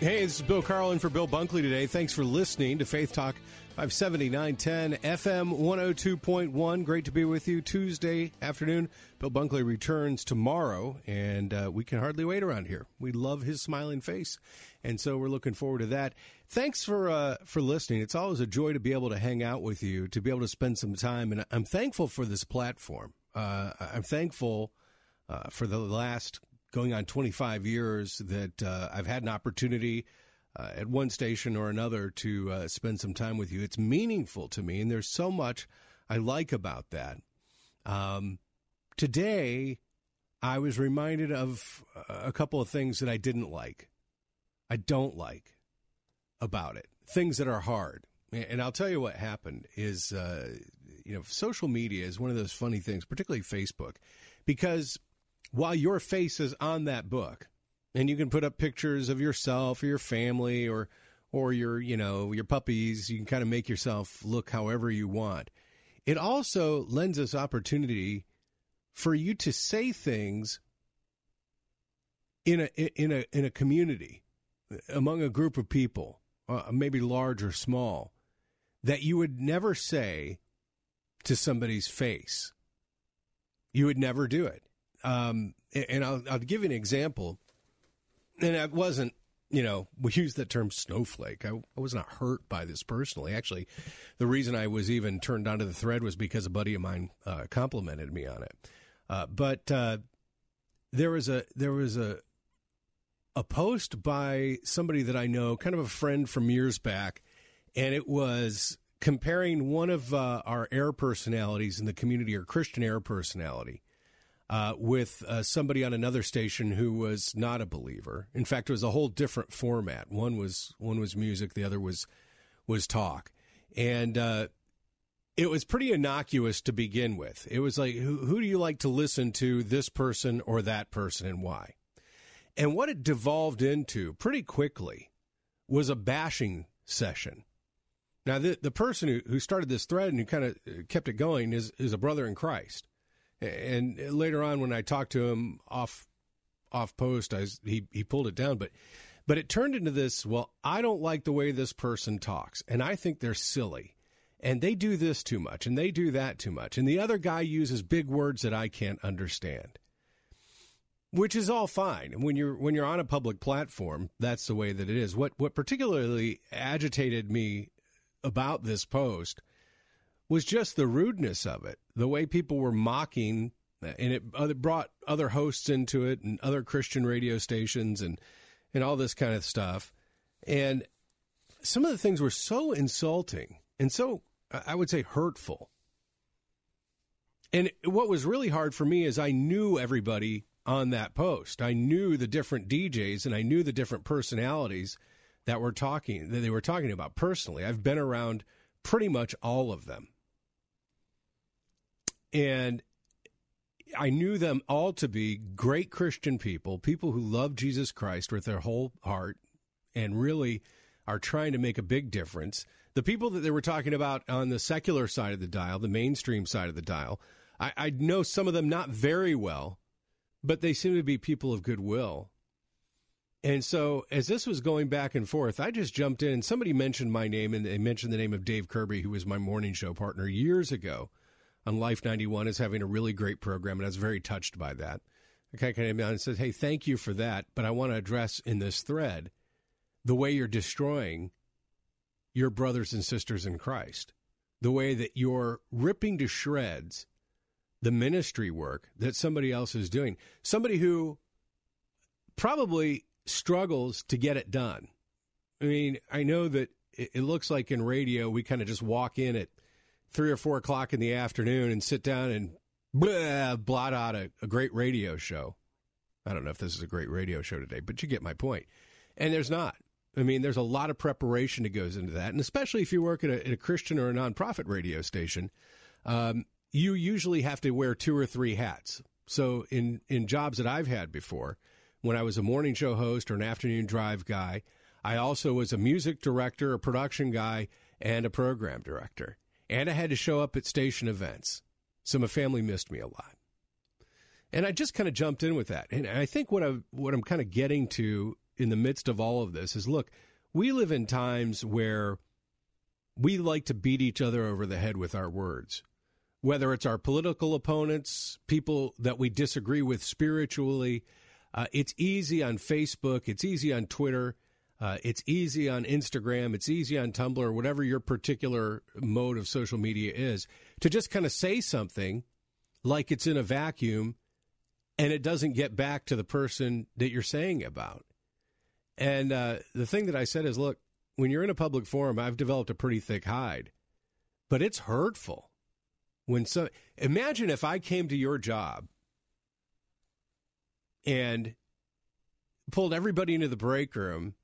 Hey, this is Bill Carl in for Bill Bunkley today. Thanks for listening to Faith Talk 57910 FM 102.1. Great to be with you Tuesday afternoon. Bill Bunkley returns tomorrow, and uh, we can hardly wait around here. We love his smiling face, and so we're looking forward to that. Thanks for uh, for listening. It's always a joy to be able to hang out with you, to be able to spend some time, and I'm thankful for this platform. Uh, I'm thankful uh, for the last going on 25 years that uh, I've had an opportunity uh, at one station or another to uh, spend some time with you. It's meaningful to me, and there's so much I like about that. Um, today, I was reminded of a couple of things that I didn't like. I don't like about it. Things that are hard. And I'll tell you what happened is, uh, you know, social media is one of those funny things, particularly Facebook, because while your face is on that book, and you can put up pictures of yourself or your family or or your you know your puppies, you can kind of make yourself look however you want. It also lends us opportunity for you to say things in a in a in a community among a group of people, uh, maybe large or small, that you would never say to somebody's face. You would never do it. Um, and I'll, I'll give you an example. And I wasn't, you know, we use the term snowflake. I, I was not hurt by this personally. Actually, the reason I was even turned onto the thread was because a buddy of mine uh, complimented me on it. Uh, but uh, there was a there was a a post by somebody that I know, kind of a friend from years back, and it was comparing one of uh, our air personalities in the community, or Christian air personality, uh, with uh, somebody on another station who was not a believer. In fact, it was a whole different format. One was one was music, the other was was talk, and uh, it was pretty innocuous to begin with. It was like, who, who do you like to listen to, this person or that person, and why? And what it devolved into pretty quickly was a bashing session. Now, the the person who, who started this thread and who kind of kept it going is is a brother in Christ and later on, when I talked to him off off post, I, he he pulled it down. But but it turned into this. Well, I don't like the way this person talks, and I think they're silly, and they do this too much, and they do that too much, and the other guy uses big words that I can't understand. Which is all fine. When you're when you're on a public platform, that's the way that it is. What what particularly agitated me about this post was just the rudeness of it, the way people were mocking, and it, brought other hosts into it and other Christian radio stations and and all this kind of stuff. And some of the things were so insulting and so I would say hurtful. And what was really hard for me is I knew everybody on that post. I knew the different DJs and I knew the different personalities that were talking that they were talking about personally. I've been around pretty much all of them. And I knew them all to be great Christian people, people who love Jesus Christ with their whole heart and really are trying to make a big difference. The people that they were talking about on the secular side of the dial, the mainstream side of the dial, I, I know some of them not very well, but they seem to be people of goodwill. And so, as this was going back and forth, I just jumped in. Somebody mentioned my name, and they mentioned the name of Dave Kirby, who was my morning show partner years ago on Life 91 is having a really great program, and I was very touched by that. I came down and said, Hey, thank you for that, but I want to address in this thread the way you're destroying your brothers and sisters in Christ, the way that you're ripping to shreds the ministry work that somebody else is doing. Somebody who probably struggles to get it done. I mean, I know that it, looks like in radio we kind of just walk in at three or four o'clock in the afternoon and sit down and blah, blot out a, a great radio show. I don't know if this is a great radio show today, but you get my point. And there's not. I mean, there's a lot of preparation that goes into that, and especially if you work at a, at a Christian or a nonprofit radio station, um, you usually have to wear two or three hats. So in in jobs that I've had before, when I was a morning show host or an afternoon drive guy, I also was a music director, a production guy, and a program director. And I had to show up at station events. So my family missed me a lot. And I just kind of jumped in with that. And I think what I what I'm kind of getting to in the midst of all of this is look, we live in times where we like to beat each other over the head with our words. Whether it's our political opponents, people that we disagree with spiritually, uh, it's easy on Facebook, it's easy on Twitter, uh, it's easy on Instagram, it's easy on Tumblr, whatever your particular mode of social media is, to just kind of say something like it's in a vacuum and it doesn't get back to the person that you're saying about. And uh, the thing that I said is, look, when you're in a public forum, I've developed a pretty thick hide, but it's hurtful. When so, imagine if I came to your job and pulled everybody into the break room,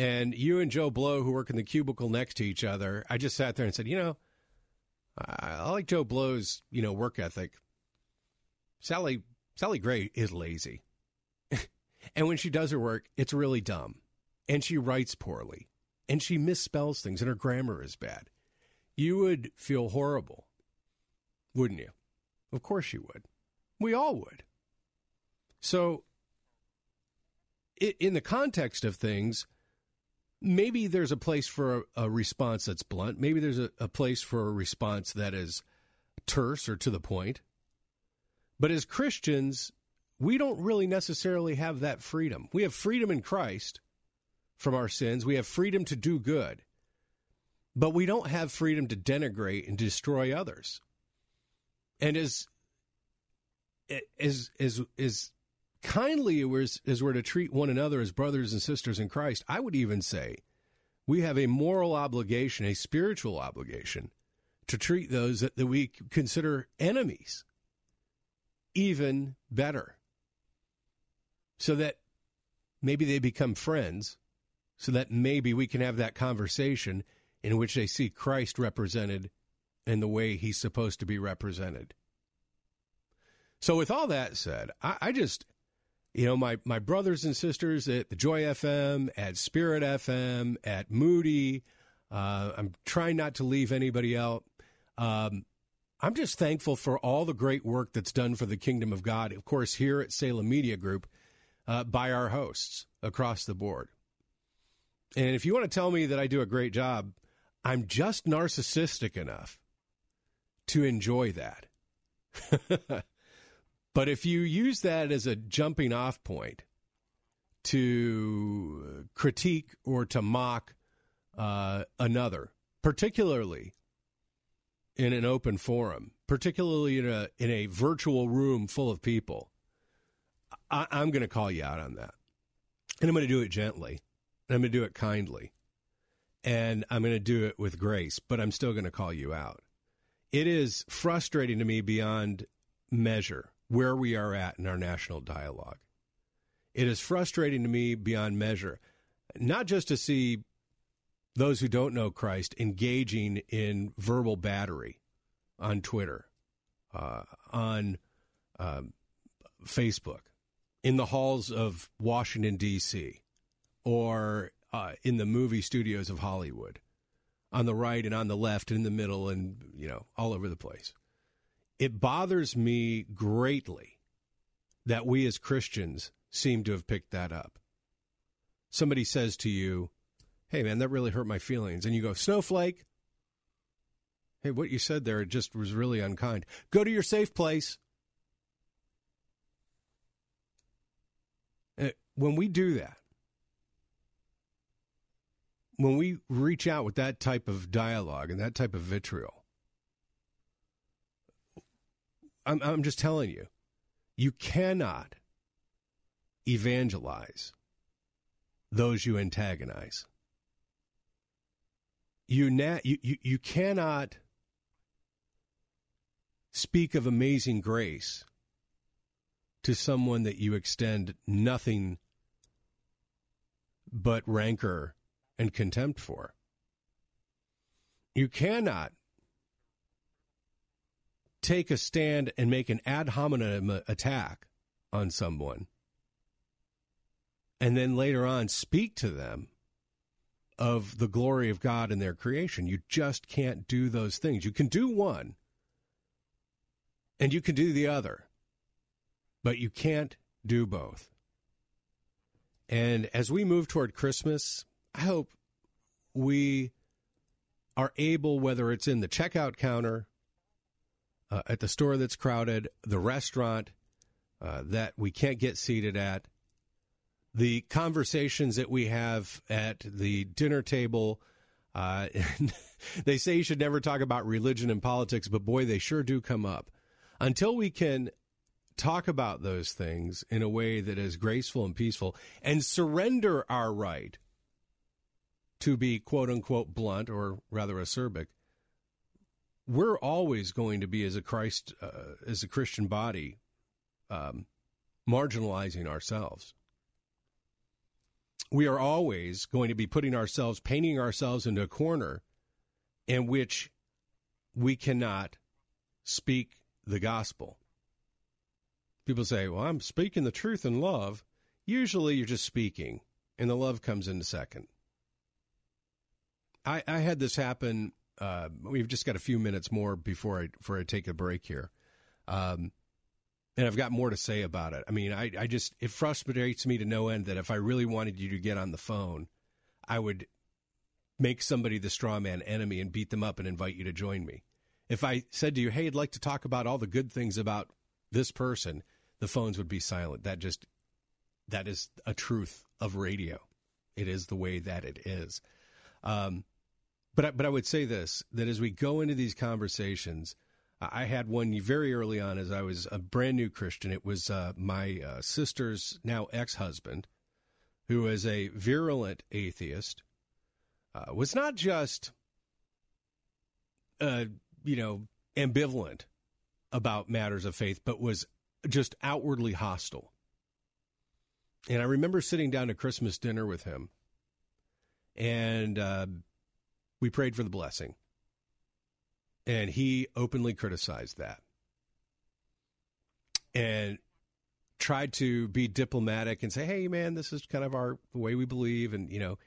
and you and Joe Blow, who work in the cubicle next to each other, I just sat there and said, you know, I, I like Joe Blow's, you know, work ethic. Sally Sally Gray is lazy. And when she does her work, it's really dumb. And she writes poorly. And she misspells things, and her grammar is bad. You would feel horrible, wouldn't you? Of course you would. We all would. So, in the context of things, maybe there's a place for a, a response that's blunt. Maybe there's a, a place for a response that is terse or to the point. But as Christians, we don't really necessarily have that freedom. We have freedom in Christ from our sins, we have freedom to do good, but we don't have freedom to denigrate and destroy others. And as as as as kindly as, we're to treat one another as brothers and sisters in Christ, I would even say we have a moral obligation, a spiritual obligation to treat those that, that we consider enemies even better so that maybe they become friends, so that maybe we can have that conversation in which they see Christ represented in the way he's supposed to be represented. So, with all that said, I, I just, you know, my, my brothers and sisters at the Joy FM, at Spirit FM, at Moody, uh, I'm trying not to leave anybody out. Um, I'm just thankful for all the great work that's done for the kingdom of God. Of course, here at Salem Media Group, uh, by our hosts across the board. And if you want to tell me that I do a great job, I'm just narcissistic enough to enjoy that. but if you use that as a jumping off point to critique or to mock uh, another, particularly in an open forum, particularly in a in a virtual room full of people, I, am going to call you out on that. And I'm going to do it gently. And I'm going to do it kindly. And I'm going to do it with grace, but I'm still going to call you out. It is frustrating to me beyond measure where we are at in our national dialogue. It is frustrating to me beyond measure, not just to see those who don't know Christ engaging in verbal battery on Twitter, uh, on um, Facebook, in the halls of Washington, D.C., or uh, in the movie studios of Hollywood, on the right and on the left and in the middle and, you know, all over the place. It bothers me greatly that we as Christians seem to have picked that up. Somebody says to you, Hey, man, that really hurt my feelings. And you go, Snowflake. Hey, what you said there just was really unkind. Go to your safe place. Uh, when we do that, when we reach out with that type of dialogue and that type of vitriol, I'm, I'm just telling you, you cannot evangelize those you antagonize. You, na- you, you, you cannot speak of amazing grace to someone that you extend nothing but rancor and contempt for. You cannot take a stand and make an ad hominem attack on someone and then later on speak to them of the glory of God and their creation. You just can't do those things. You can do one and you can do the other, but you can't do both. And as we move toward Christmas, I hope we are able, whether it's in the checkout counter, uh, at the store that's crowded, the restaurant uh, that we can't get seated at, the conversations that we have at the dinner table. Uh, they say you should never talk about religion and politics, but boy, they sure do come up. Until we can talk about those things in a way that is graceful and peaceful and surrender our right to be quote unquote blunt or rather acerbic, we're always going to be as a Christ, uh, as a Christian body, um, marginalizing ourselves. We are always going to be putting ourselves, painting ourselves into a corner in which we cannot speak the gospel. People say, Well, I'm speaking the truth in love. Usually you're just speaking, and the love comes in second. I, I had this happen. Uh, we've just got a few minutes more before I before I take a break here, um, and I've got more to say about it. I mean, I, I just it frustrates me to no end that if I really wanted you to get on the phone, I would make somebody the straw man enemy and beat them up and invite you to join me. If I said to you, "Hey, I'd like to talk about all the good things about this person," the phones would be silent. That just that is a truth of radio. It is the way that it is. Um, but I, but I would say this that as we go into these conversations, I had one very early on as I was a brand new Christian. It was uh, my uh, sister's now ex husband, who is a virulent atheist, uh, was not just, uh, you know, ambivalent about matters of faith, but was just outwardly hostile. And I remember sitting down to Christmas dinner with him, and uh, we prayed for the blessing. And he openly criticized that and tried to be diplomatic and say, hey, man, this is kind of our the way we believe. And, you know,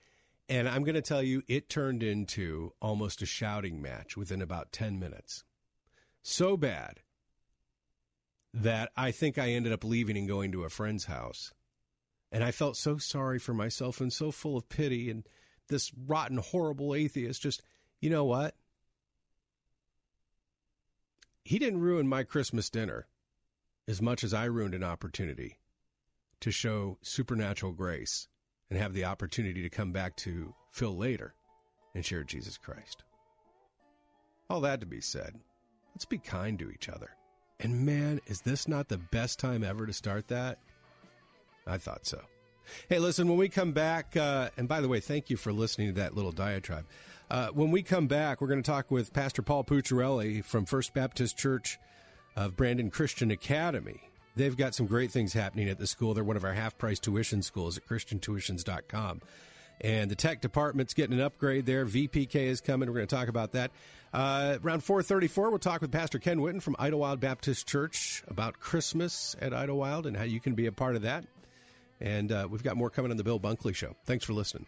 and I'm going to tell you, it turned into almost a shouting match within about 10 minutes. So bad that I think I ended up leaving and going to a friend's house. And I felt so sorry for myself and so full of pity. And this rotten, horrible atheist just, you know what? He didn't ruin my Christmas dinner as much as I ruined an opportunity to show supernatural grace and have the opportunity to come back to Phil later and share Jesus Christ. All that to be said, let's be kind to each other. And man, is this not the best time ever to start that? I thought so. Hey, listen, when we come back, uh, and by the way, thank you for listening to that little diatribe. Uh, when we come back, we're going to talk with Pastor Paul Pucciarelli from First Baptist Church of Brandon Christian Academy. They've got some great things happening at the school. They're one of our half price tuition schools at ChristianTuitions.com. And the tech department's getting an upgrade there. VPK is coming. We're going to talk about that. Uh, around 434, we'll talk with Pastor Ken Whitten from Idlewild Baptist Church about Christmas at Idlewild and how you can be a part of that. And uh, we've got more coming on the Bill Bunkley Show. Thanks for listening.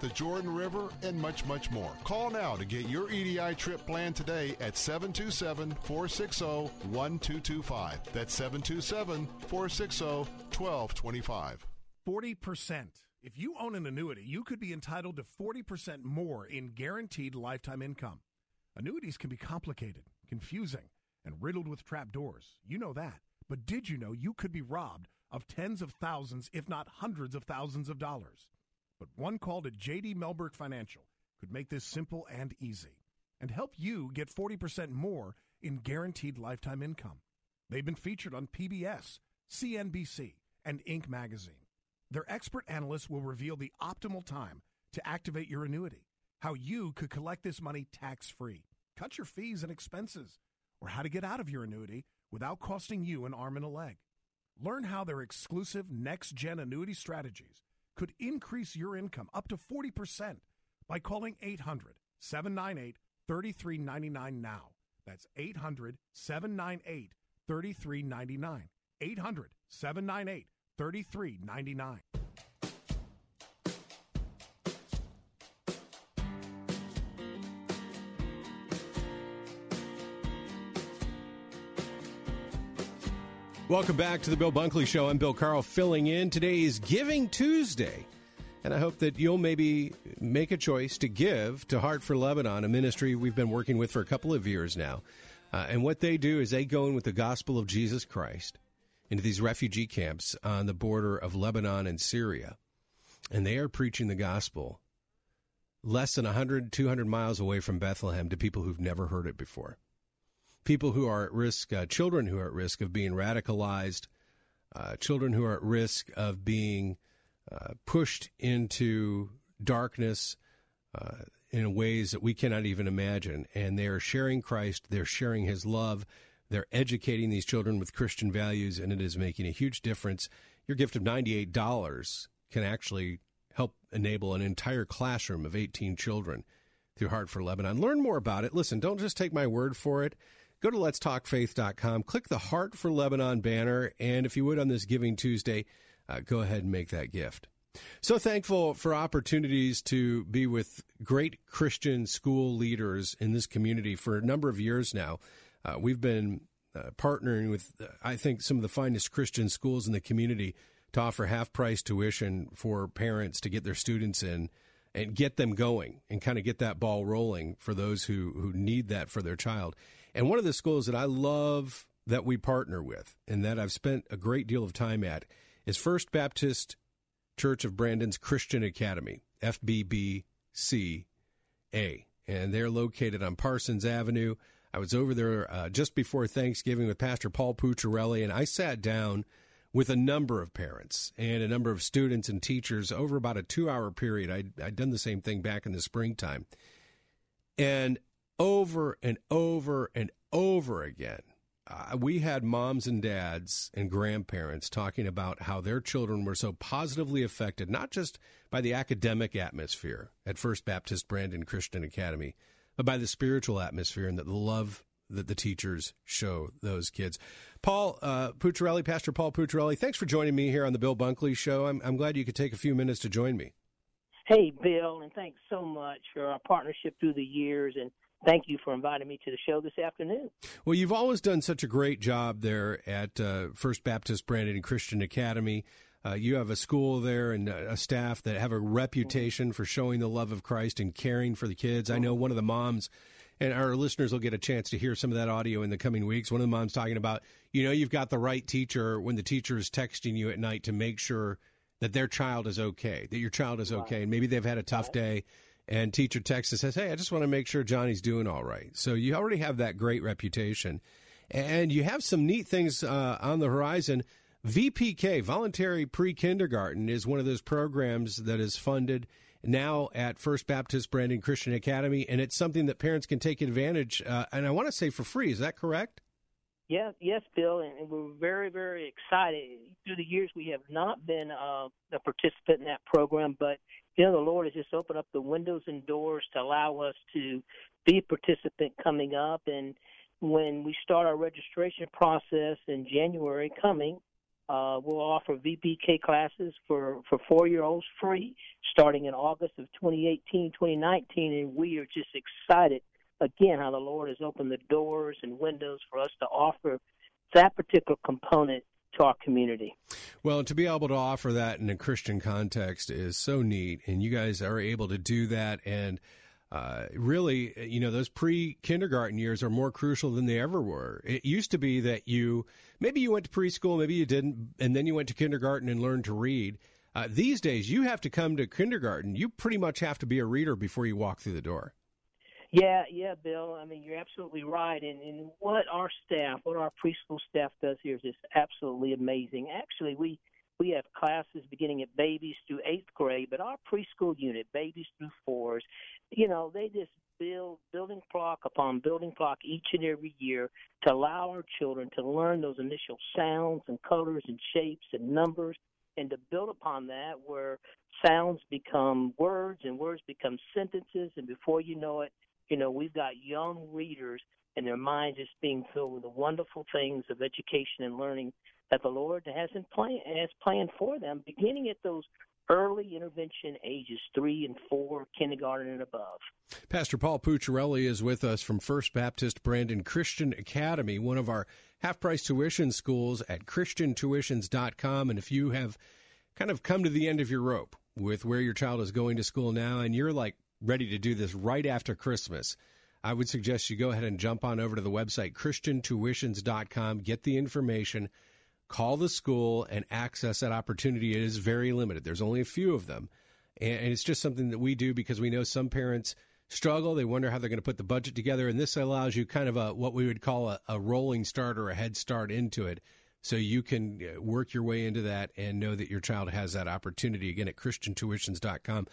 the Jordan River, and much, much more. Call now to get your EDI trip planned today at 727 460 1225. That's 727 460 1225. 40%. If you own an annuity, you could be entitled to 40% more in guaranteed lifetime income. Annuities can be complicated, confusing, and riddled with trapdoors. You know that. But did you know you could be robbed of tens of thousands, if not hundreds of thousands of dollars? But one call to JD Mellberg Financial could make this simple and easy and help you get 40% more in guaranteed lifetime income. They've been featured on PBS, CNBC, and Inc. magazine. Their expert analysts will reveal the optimal time to activate your annuity, how you could collect this money tax free, cut your fees and expenses, or how to get out of your annuity without costing you an arm and a leg. Learn how their exclusive next gen annuity strategies could increase your income up to 40% by calling 800 798 3399 now. That's 800 798 3399. 800 798 3399. Welcome back to the Bill Bunkley Show. I'm Bill Carl filling in. Today is Giving Tuesday. And I hope that you'll maybe make a choice to give to Heart for Lebanon, a ministry we've been working with for a couple of years now. Uh, and what they do is they go in with the gospel of Jesus Christ into these refugee camps on the border of Lebanon and Syria. And they are preaching the gospel less than 100, 200 miles away from Bethlehem to people who've never heard it before people who are at risk, uh, children who are at risk of being radicalized, uh, children who are at risk of being uh, pushed into darkness uh, in ways that we cannot even imagine. And they are sharing Christ, they're sharing His love, they're educating these children with Christian values, and it is making a huge difference. Your gift of $98 can actually help enable an entire classroom of 18 children through Heart for Lebanon. Learn more about it. Listen, don't just take my word for it. Go to letstalkfaith.com, click the Heart for Lebanon banner, and if you would on this Giving Tuesday, uh, go ahead and make that gift. So thankful for opportunities to be with great Christian school leaders in this community for a number of years now. Uh, we've been uh, partnering with, uh, I think, some of the finest Christian schools in the community to offer half price tuition for parents to get their students in and get them going and kind of get that ball rolling for those who, who need that for their child. And one of the schools that I love that we partner with and that I've spent a great deal of time at is First Baptist Church of Brandon's Christian Academy, FBBCA. And they're located on Parsons Avenue. I was over there uh, just before Thanksgiving with Pastor Paul Pucciarelli, and I sat down with a number of parents and a number of students and teachers over about a two hour period. I'd, I'd done the same thing back in the springtime. And over and over and over again. Uh, we had moms and dads and grandparents talking about how their children were so positively affected, not just by the academic atmosphere at First Baptist Brandon Christian Academy, but by the spiritual atmosphere and that the love that the teachers show those kids. Paul uh, Pucciarelli, Pastor Paul Pucciarelli, thanks for joining me here on the Bill Bunkley Show. I'm, I'm glad you could take a few minutes to join me. Hey, Bill, and thanks so much for our partnership through the years and thank you for inviting me to the show this afternoon. Well, you've always done such a great job there at uh, First Baptist Brandon Christian Academy. Uh, you have a school there and a staff that have a reputation for showing the love of Christ and caring for the kids. I know one of the moms, and our listeners will get a chance to hear some of that audio in the coming weeks. One of the moms talking about, you know, you've got the right teacher when the teacher is texting you at night to make sure that their child is okay, that your child is okay, and maybe they've had a tough day and teacher texts and says, "Hey, I just want to make sure Johnny's doing all right." So you already have that great reputation, and you have some neat things uh, on the horizon. VPK, voluntary pre kindergarten, is one of those programs that is funded now at First Baptist Brandon Christian Academy, and it's something that parents can take advantage. Uh, and I want to say for free. Is that correct? Yes, yes, Bill, and we're very, very excited. Through the years, we have not been uh, a participant in that program, but you know, the Lord has just opened up the windows and doors to allow us to be a participant coming up. And when we start our registration process in January coming, uh, we'll offer VPK classes for, for four year olds free starting in August of 2018, 2019, and we are just excited again how the Lord has opened the doors and windows for us to offer that particular component our community. Well, to be able to offer that in a Christian context is so neat, and you guys are able to do that. And uh, really, you know, those pre kindergarten years are more crucial than they ever were. It used to be that you maybe you went to preschool, maybe you didn't, and then you went to kindergarten and learned to read. Uh, these days, you have to come to kindergarten. You pretty much have to be a reader before you walk through the door. Yeah, yeah, Bill. I mean, you're absolutely right. And, and what our staff, what our preschool staff does here is just absolutely amazing. Actually, we we have classes beginning at babies through eighth grade, but our preschool unit, babies through fours, you know, they just build building block upon building block each and every year to allow our children to learn those initial sounds and colors and shapes and numbers and to build upon that where sounds become words and words become sentences and before you know it you know, we've got young readers and their minds just being filled with the wonderful things of education and learning that the Lord has in plan has planned for them, beginning at those early intervention ages three and four, kindergarten and above. Pastor Paul Pucciarelli is with us from First Baptist Brandon Christian Academy, one of our half price tuition schools at ChristianTuitions.com. And if you have kind of come to the end of your rope with where your child is going to school now and you're like ready to do this right after Christmas, I would suggest you go ahead and jump on over to the website, ChristianTuitions.com, get the information, call the school, and access that opportunity. It is very limited, there's only a few of them. And it's just something that we do because we know some parents struggle. They wonder how they're going to put the budget together. And this allows you kind of a what we would call a, a rolling start or a head start into it. So you can uh, work your way into that and know that your child has that opportunity. Again, at ChristianTuitions.com.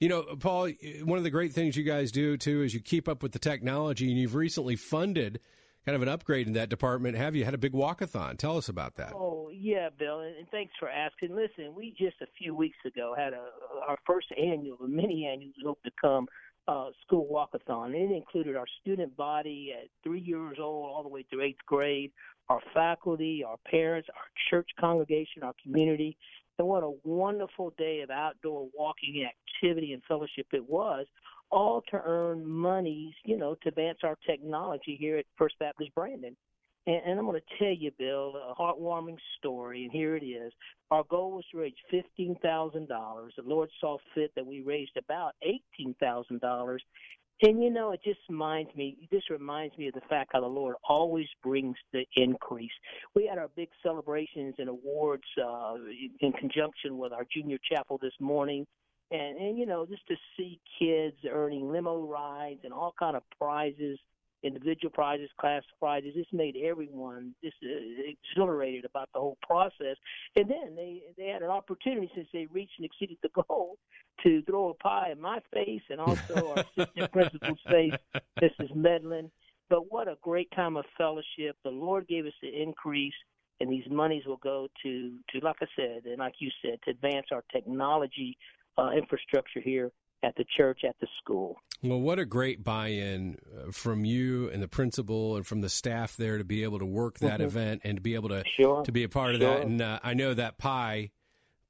You know, Paul, one of the great things you guys do too is you keep up with the technology, and you've recently funded kind of an upgrade in that department. Have you had a big walkathon? Tell us about that. Oh yeah, Bill, and thanks for asking. Listen, we just a few weeks ago had a our first annual, mini annual, hope to come uh, school walkathon. It included our student body at three years old all the way through eighth grade, our faculty, our parents, our church congregation, our community, and what a wonderful day of outdoor walking activity and fellowship it was, all to earn monies, you know, to advance our technology here at First Baptist Brandon. And, and I'm going to tell you, Bill, a heartwarming story, and here it is. Our goal was to raise $15,000. The Lord saw fit that we raised about $18,000, and you know, it just reminds me. This reminds me of the fact how the Lord always brings the increase. We had our big celebrations and awards uh, in conjunction with our junior chapel this morning, and and you know, just to see kids earning limo rides and all kind of prizes individual prizes, class prizes. This made everyone just uh, exhilarated about the whole process. And then they they had an opportunity since they reached and exceeded the goal to throw a pie in my face and also our assistant principal's face, Mrs. Medlin. But what a great time of fellowship! The Lord gave us the increase, and these monies will go to to like I said, and like you said, to advance our technology uh, infrastructure here at the church, at the school. Well, what a great buy in uh, from you and the principal and from the staff there to be able to work that mm-hmm. event and to be able to, sure. to be a part sure. of that. And uh, I know that pie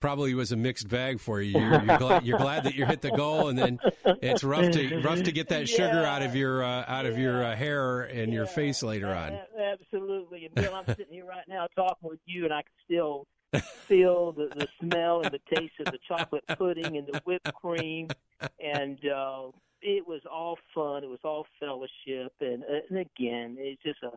probably was a mixed bag for you. You're, you're, glad, you're, glad, that you hit the goal, and then it's rough to rough to get that sugar out of your uh, out of your uh, hair and yeah. your face later on. Absolutely, and Bill, I'm sitting here right now talking with you, and I can still feel the, the smell and the taste of the chocolate pudding and the whipped cream, and uh, it was all fun. It was all fellowship, and, and again, it's just a,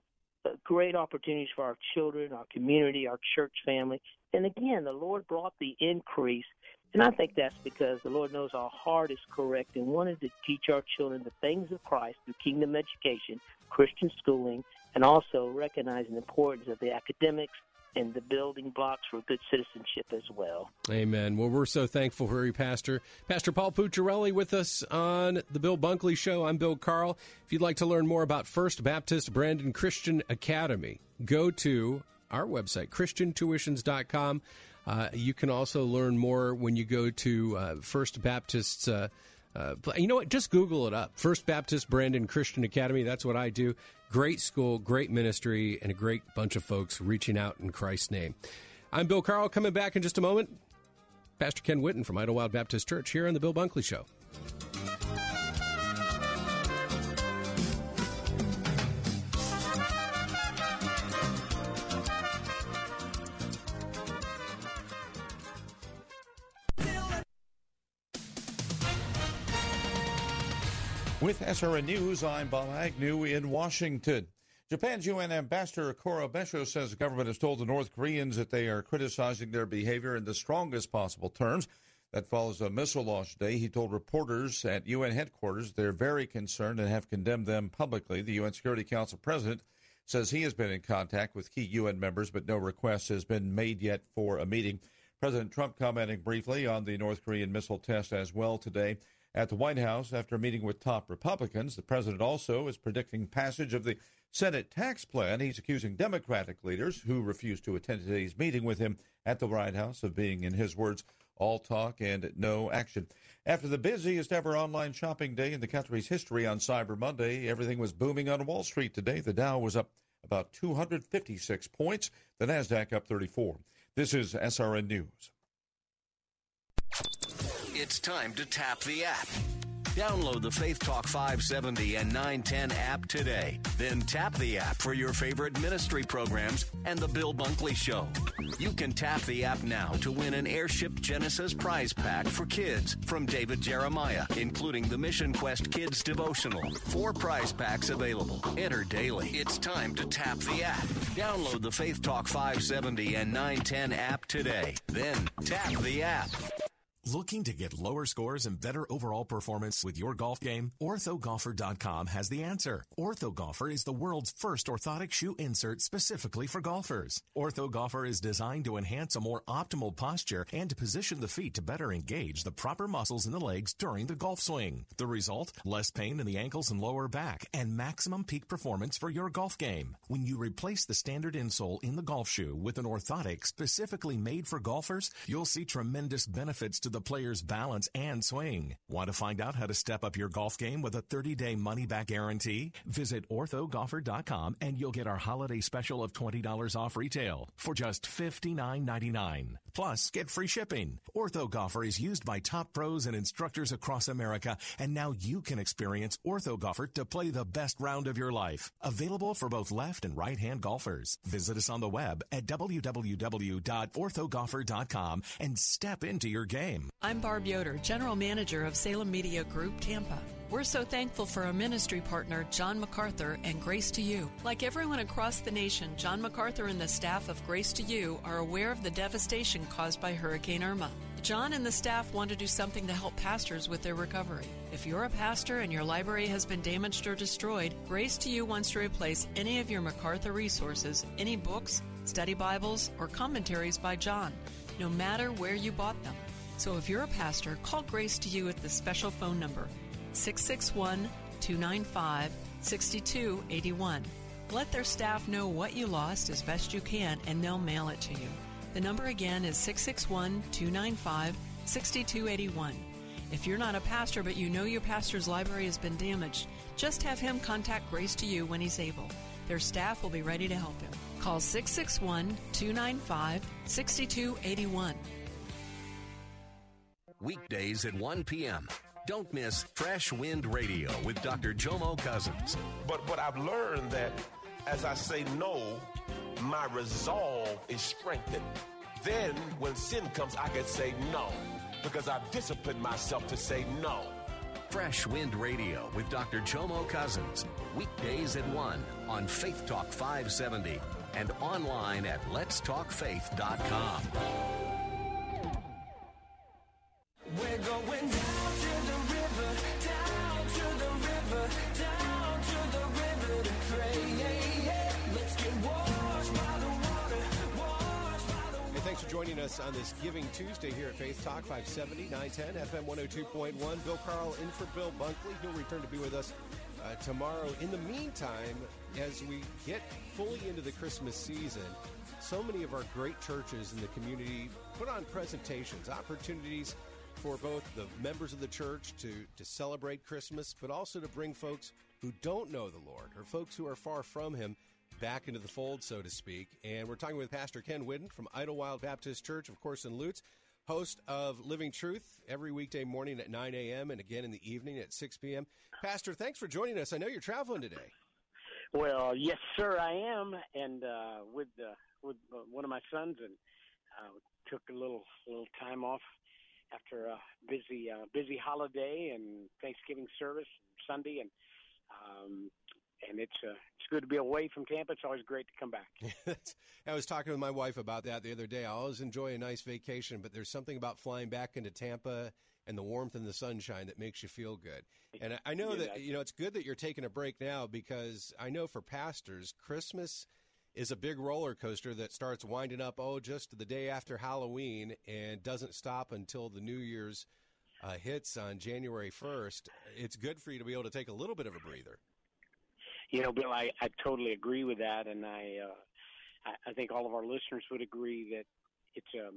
great opportunities for our children, our community, our church family, and again, the Lord brought the increase. And I think that's because the Lord knows our heart is correct and wanted to teach our children the things of Christ through kingdom education, Christian schooling, and also recognizing the importance of the academics and the building blocks for good citizenship as well. Amen. Well, we're so thankful for you, Pastor. Pastor Paul Pucciarelli with us on the Bill Bunkley Show. I'm Bill Carl. If you'd like to learn more about First Baptist Brandon Christian Academy, go to our website, christiantuitions.com. Uh, you can also learn more when you go to uh, First Baptist's. Uh, uh, you know what? Just Google it up. First Baptist Brandon Christian Academy. That's what I do. Great school, great ministry, and a great bunch of folks reaching out in Christ's name. I'm Bill Carl. Coming back in just a moment. Pastor Ken Whitten from Idlewild Baptist Church here on the Bill Bunkley Show. With SRN News, I'm Bob Agnew in Washington. Japan's UN Ambassador Koro Bessho says the government has told the North Koreans that they are criticizing their behavior in the strongest possible terms. That follows a missile launch day. He told reporters at UN headquarters they're very concerned and have condemned them publicly. The UN Security Council president says he has been in contact with key UN members, but no request has been made yet for a meeting. President Trump commenting briefly on the North Korean missile test as well today at the White House after meeting with top Republicans. The president also is predicting passage of the Senate tax plan. He's accusing Democratic leaders who refused to attend today's meeting with him at the White House of being, in his words, all talk and no action. After the busiest ever online shopping day in the country's history on Cyber Monday, everything was booming on Wall Street today. The Dow was up about 256 points, the NASDAQ up 34. This is SRN News. It's time to tap the app. Download the Faith Talk 570 and 910 app today. Then tap the app for your favorite ministry programs and The Bill Bunkley Show. You can tap the app now to win an Airship Genesis prize pack for kids from David Jeremiah, including the Mission Quest Kids Devotional. Four prize packs available. Enter daily. It's time to tap the app. Download the Faith Talk 570 and 910 app today. Then tap the app. Looking to get lower scores and better overall performance with your golf game? OrthoGolfer.com has the answer. OrthoGolfer is the world's first orthotic shoe insert specifically for golfers. OrthoGolfer is designed to enhance a more optimal posture and position the feet to better engage the proper muscles in the legs during the golf swing. The result? Less pain in the ankles and lower back and maximum peak performance for your golf game. When you replace the standard insole in the golf shoe with an orthotic specifically made for golfers, you'll see tremendous benefits to the player's balance and swing. Want to find out how to step up your golf game with a 30 day money back guarantee? Visit orthogolfer.com and you'll get our holiday special of $20 off retail for just $59.99. Plus, get free shipping. OrthoGolfer is used by top pros and instructors across America, and now you can experience OrthoGolfer to play the best round of your life. Available for both left and right hand golfers. Visit us on the web at www.orthogolfer.com and step into your game. I'm Barb Yoder, General Manager of Salem Media Group, Tampa. We're so thankful for our ministry partner, John MacArthur, and Grace to You. Like everyone across the nation, John MacArthur and the staff of Grace to You are aware of the devastation caused by Hurricane Irma. John and the staff want to do something to help pastors with their recovery. If you're a pastor and your library has been damaged or destroyed, Grace to You wants to replace any of your MacArthur resources, any books, study Bibles, or commentaries by John, no matter where you bought them. So if you're a pastor, call Grace to You at the special phone number 661 295 6281. Let their staff know what you lost as best you can and they'll mail it to you. The number again is 661 295 6281. If you're not a pastor but you know your pastor's library has been damaged, just have him contact Grace to You when he's able. Their staff will be ready to help him. Call 661 295 6281. Weekdays at 1 p.m. Don't miss Fresh Wind Radio with Dr. Jomo Cousins. But what I've learned that as I say no, my resolve is strengthened. Then when sin comes, I can say no because I've disciplined myself to say no. Fresh Wind Radio with Dr. Jomo Cousins. Weekdays at 1 on Faith Talk 570 and online at letstalkfaith.com. We're going down to the us on this Giving Tuesday here at Faith Talk 570, 910, FM 102.1. Bill Carl in for Bill Bunkley. He'll return to be with us uh, tomorrow. In the meantime, as we get fully into the Christmas season, so many of our great churches in the community put on presentations, opportunities for both the members of the church to, to celebrate Christmas, but also to bring folks who don't know the Lord or folks who are far from Him back into the fold, so to speak. And we're talking with Pastor Ken Whitten from Idlewild Baptist Church, of course, in Lutz, host of Living Truth every weekday morning at 9 a.m. and again in the evening at 6 p.m. Pastor, thanks for joining us. I know you're traveling today. Well, yes, sir, I am, and uh, with uh, with uh, one of my sons, and uh, took a little little time off after a busy uh, busy holiday and Thanksgiving service Sunday, and um, and it's uh, it's good to be away from Tampa. It's always great to come back. I was talking with my wife about that the other day. I always enjoy a nice vacation, but there's something about flying back into Tampa and the warmth and the sunshine that makes you feel good. And I- know Yeah, that you know it's good that you're taking a break now because I know for pastors, Christmas is a big roller coaster that starts winding up oh just the day after Halloween and doesn't stop until the New Year's uh, hits on January 1st. It's good for you to be able to take a little bit of a breather. You know, Bill, I, I totally agree with that, and I, uh, I I think all of our listeners would agree that it's a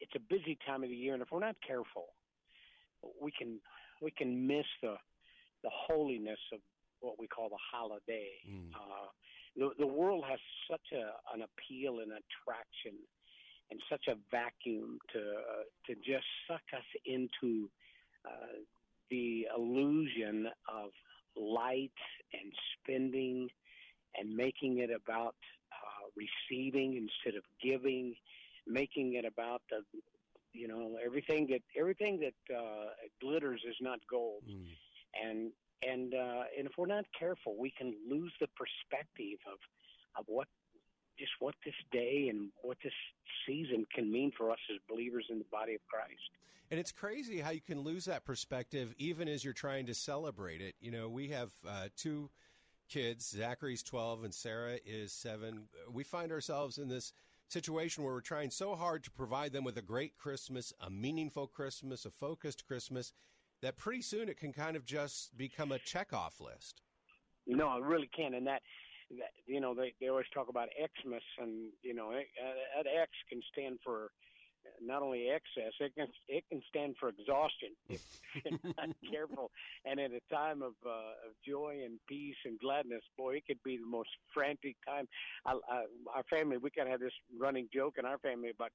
it's a busy time of the year, and if we're not careful, we can we can miss the the holiness of what we call the holiday. Uh, the the world has such a an appeal and attraction, and such a vacuum to uh, to just suck us into uh, the illusion of light and spending and making it about uh, receiving instead of giving, making it about the you know everything that everything that uh, glitters is not gold, and and uh, and if we're not careful, we can lose the perspective of of what just what this day and what this season can mean for us as believers in the body of Christ. And it's crazy how you can lose that perspective even as you're trying to celebrate it. You know, we have uh, two kids. Zachary's 12 and Sarah is 7. We find ourselves in this situation where we're trying so hard to provide them with a great Christmas, a meaningful Christmas, a focused Christmas, that pretty soon it can kind of just become a checkoff list. No, it really can't and that, that you know they they always talk about Xmas, and you know uh, that X can stand for not only excess, it can it can stand for exhaustion if you're not careful. And at a time of uh, of joy and peace and gladness, boy, it could be the most frantic time. I, I, our family, we kind of have this running joke in our family about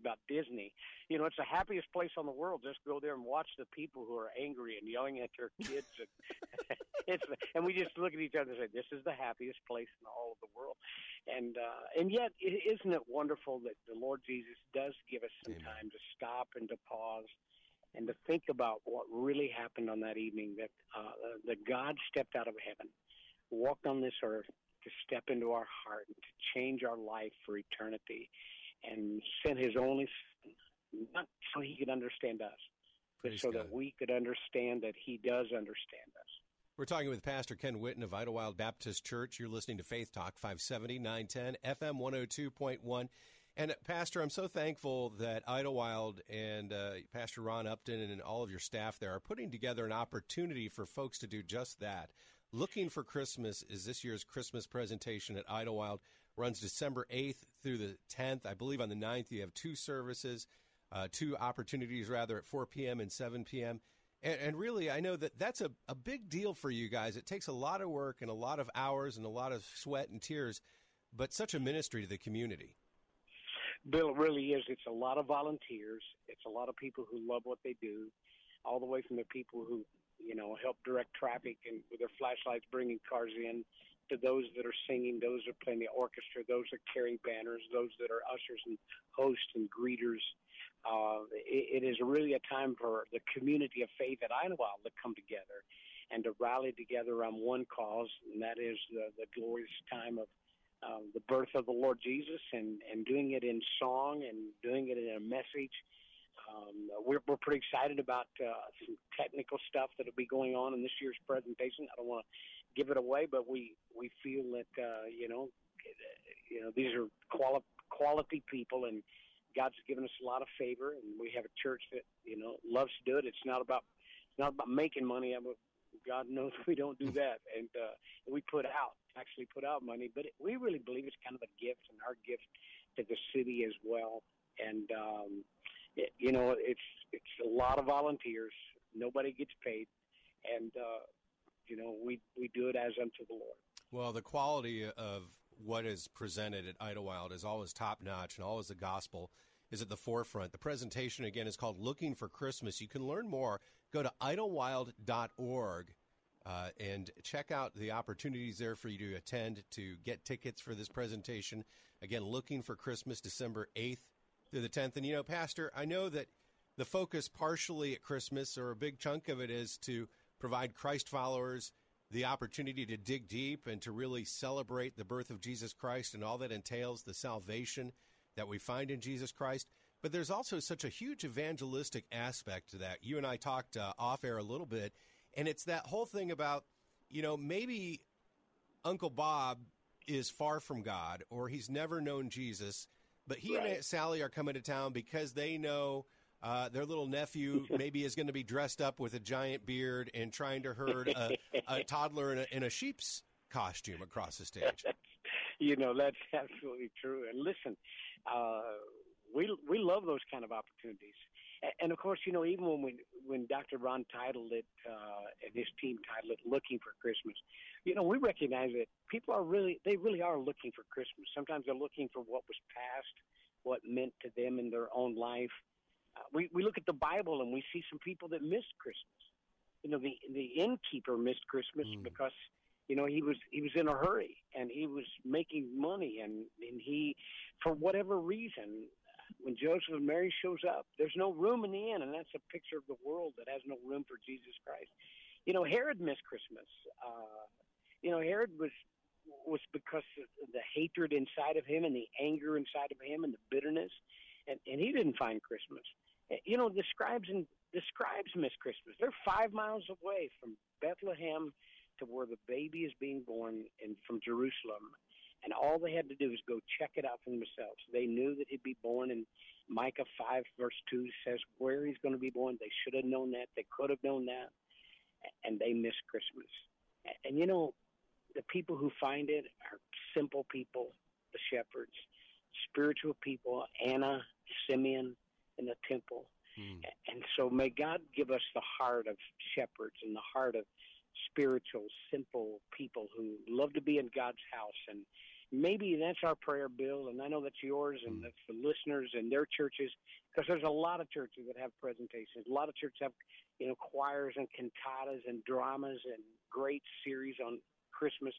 about Disney. You know, it's the happiest place on the world. Just go there and watch the people who are angry and yelling at their kids. And it's and we just look at each other and say, "This is the happiest place in all of the world." And uh, and yet, isn't it wonderful that the Lord Jesus does give us some time to stop and to pause and to think about what really happened on that evening? That uh, that God stepped out of heaven, walked on this earth to step into our heart and to change our life for eternity, and sent His only Son, not so He could understand us, but Praise so God. that we could understand that He does understand us. We're talking with Pastor Ken Whitten of Idlewild Baptist Church. You're listening to Faith Talk 570, 910, FM 102.1. And, Pastor, I'm so thankful that Idlewild and uh, Pastor Ron Upton and all of your staff there are putting together an opportunity for folks to do just that. Looking for Christmas is this year's Christmas presentation at Idlewild. Runs December 8th through the 10th. I believe on the 9th you have two services, uh, two opportunities rather at 4 p.m. and 7 p.m. And, and really, I know that that's a, a big deal for you guys. It takes a lot of work and a lot of hours and a lot of sweat and tears, but such a ministry to the community. Bill, it really is. It's a lot of volunteers. It's a lot of people who love what they do, all the way from the people who, you know, help direct traffic and with their flashlights bringing cars in, to those that are singing, those that are playing the orchestra, those that are carrying banners, those that are ushers and hosts and greeters. Uh, it, it is really a time for the community of faith at Idlewild to come together and to rally together around one cause, and that is the, the glorious time of um, the birth of the Lord Jesus and, and doing it in song and doing it in a message. Um, we're, we're pretty excited about uh, some technical stuff that'll be going on in this year's presentation. I don't want to give it away, but we, we feel that uh, you know you know these are quali- quality people, and God's given us a lot of favor, and we have a church that you know loves to do it. It's not about it's not about making money. I mean, God knows we don't do that, and uh, we put out actually put out money, but it, we really believe it's kind of a gift and our gift to the city as well. And um, it, you know, it's it's a lot of volunteers. Nobody gets paid, and uh, you know, we we do it as unto the Lord. Well, the quality of what is presented at Idlewild is always top notch and always the gospel is at the forefront. The presentation, again, is called Looking for Christmas. You can learn more. Go to idlewild.org uh, and check out the opportunities there for you to attend to get tickets for this presentation. Again, Looking for Christmas, December 8th through the 10th. And, you know, Pastor, I know that the focus partially at Christmas, or a big chunk of it, is to provide Christ followers the opportunity to dig deep and to really celebrate the birth of Jesus Christ and all that entails the salvation that we find in Jesus Christ. But there's also such a huge evangelistic aspect to that. You and I talked uh, off air a little bit, and it's that whole thing about, you know, maybe Uncle Bob is far from God or he's never known Jesus, but he Right. and Aunt Sally are coming to town because they know uh, their little nephew maybe is going to be dressed up with a giant beard and trying to herd a, a toddler in a, in a sheep's costume across the stage. you know that's absolutely true. And listen, uh, we we love those kind of opportunities. And of course, you know, even when we, when Dr. Ron titled it uh, and his team titled it "Looking for Christmas," you know, we recognize that people are really they really are looking for Christmas. Sometimes they're looking for what was past, what meant to them in their own life. Uh, we we look at the Bible and we see some people that missed Christmas. You know, the the innkeeper missed Christmas because you know he was he was in a hurry and he was making money and and he for whatever reason when Joseph and Mary shows up there's no room in the inn and that's a picture of the world that has no room for Jesus Christ. You know Herod missed Christmas. Uh you know Herod was was because of the hatred inside of him and the anger inside of him and the bitterness. And and he didn't find Christmas Eh, you know the scribes and the scribes miss Christmas they're 5 miles away from Bethlehem to where the baby is being born and from Jerusalem. And all they had to do is go check it out for themselves. They knew that he'd be born in Micah 5, verse 2 says where he's going to be born. They should have known that. They could have known that. And they missed Christmas. And, and you know, the people who find it are simple people, the shepherds, spiritual people, Anna, Simeon in the temple. Hmm. And so may God give us the heart of shepherds and the heart of spiritual, simple people who love to be in God's house. And maybe that's our prayer, Bill, and I know that's yours and hmm. that's the listeners and their churches, because there's a lot of churches that have presentations. A lot of churches have, you know, choirs and cantatas and dramas and great series on Christmas.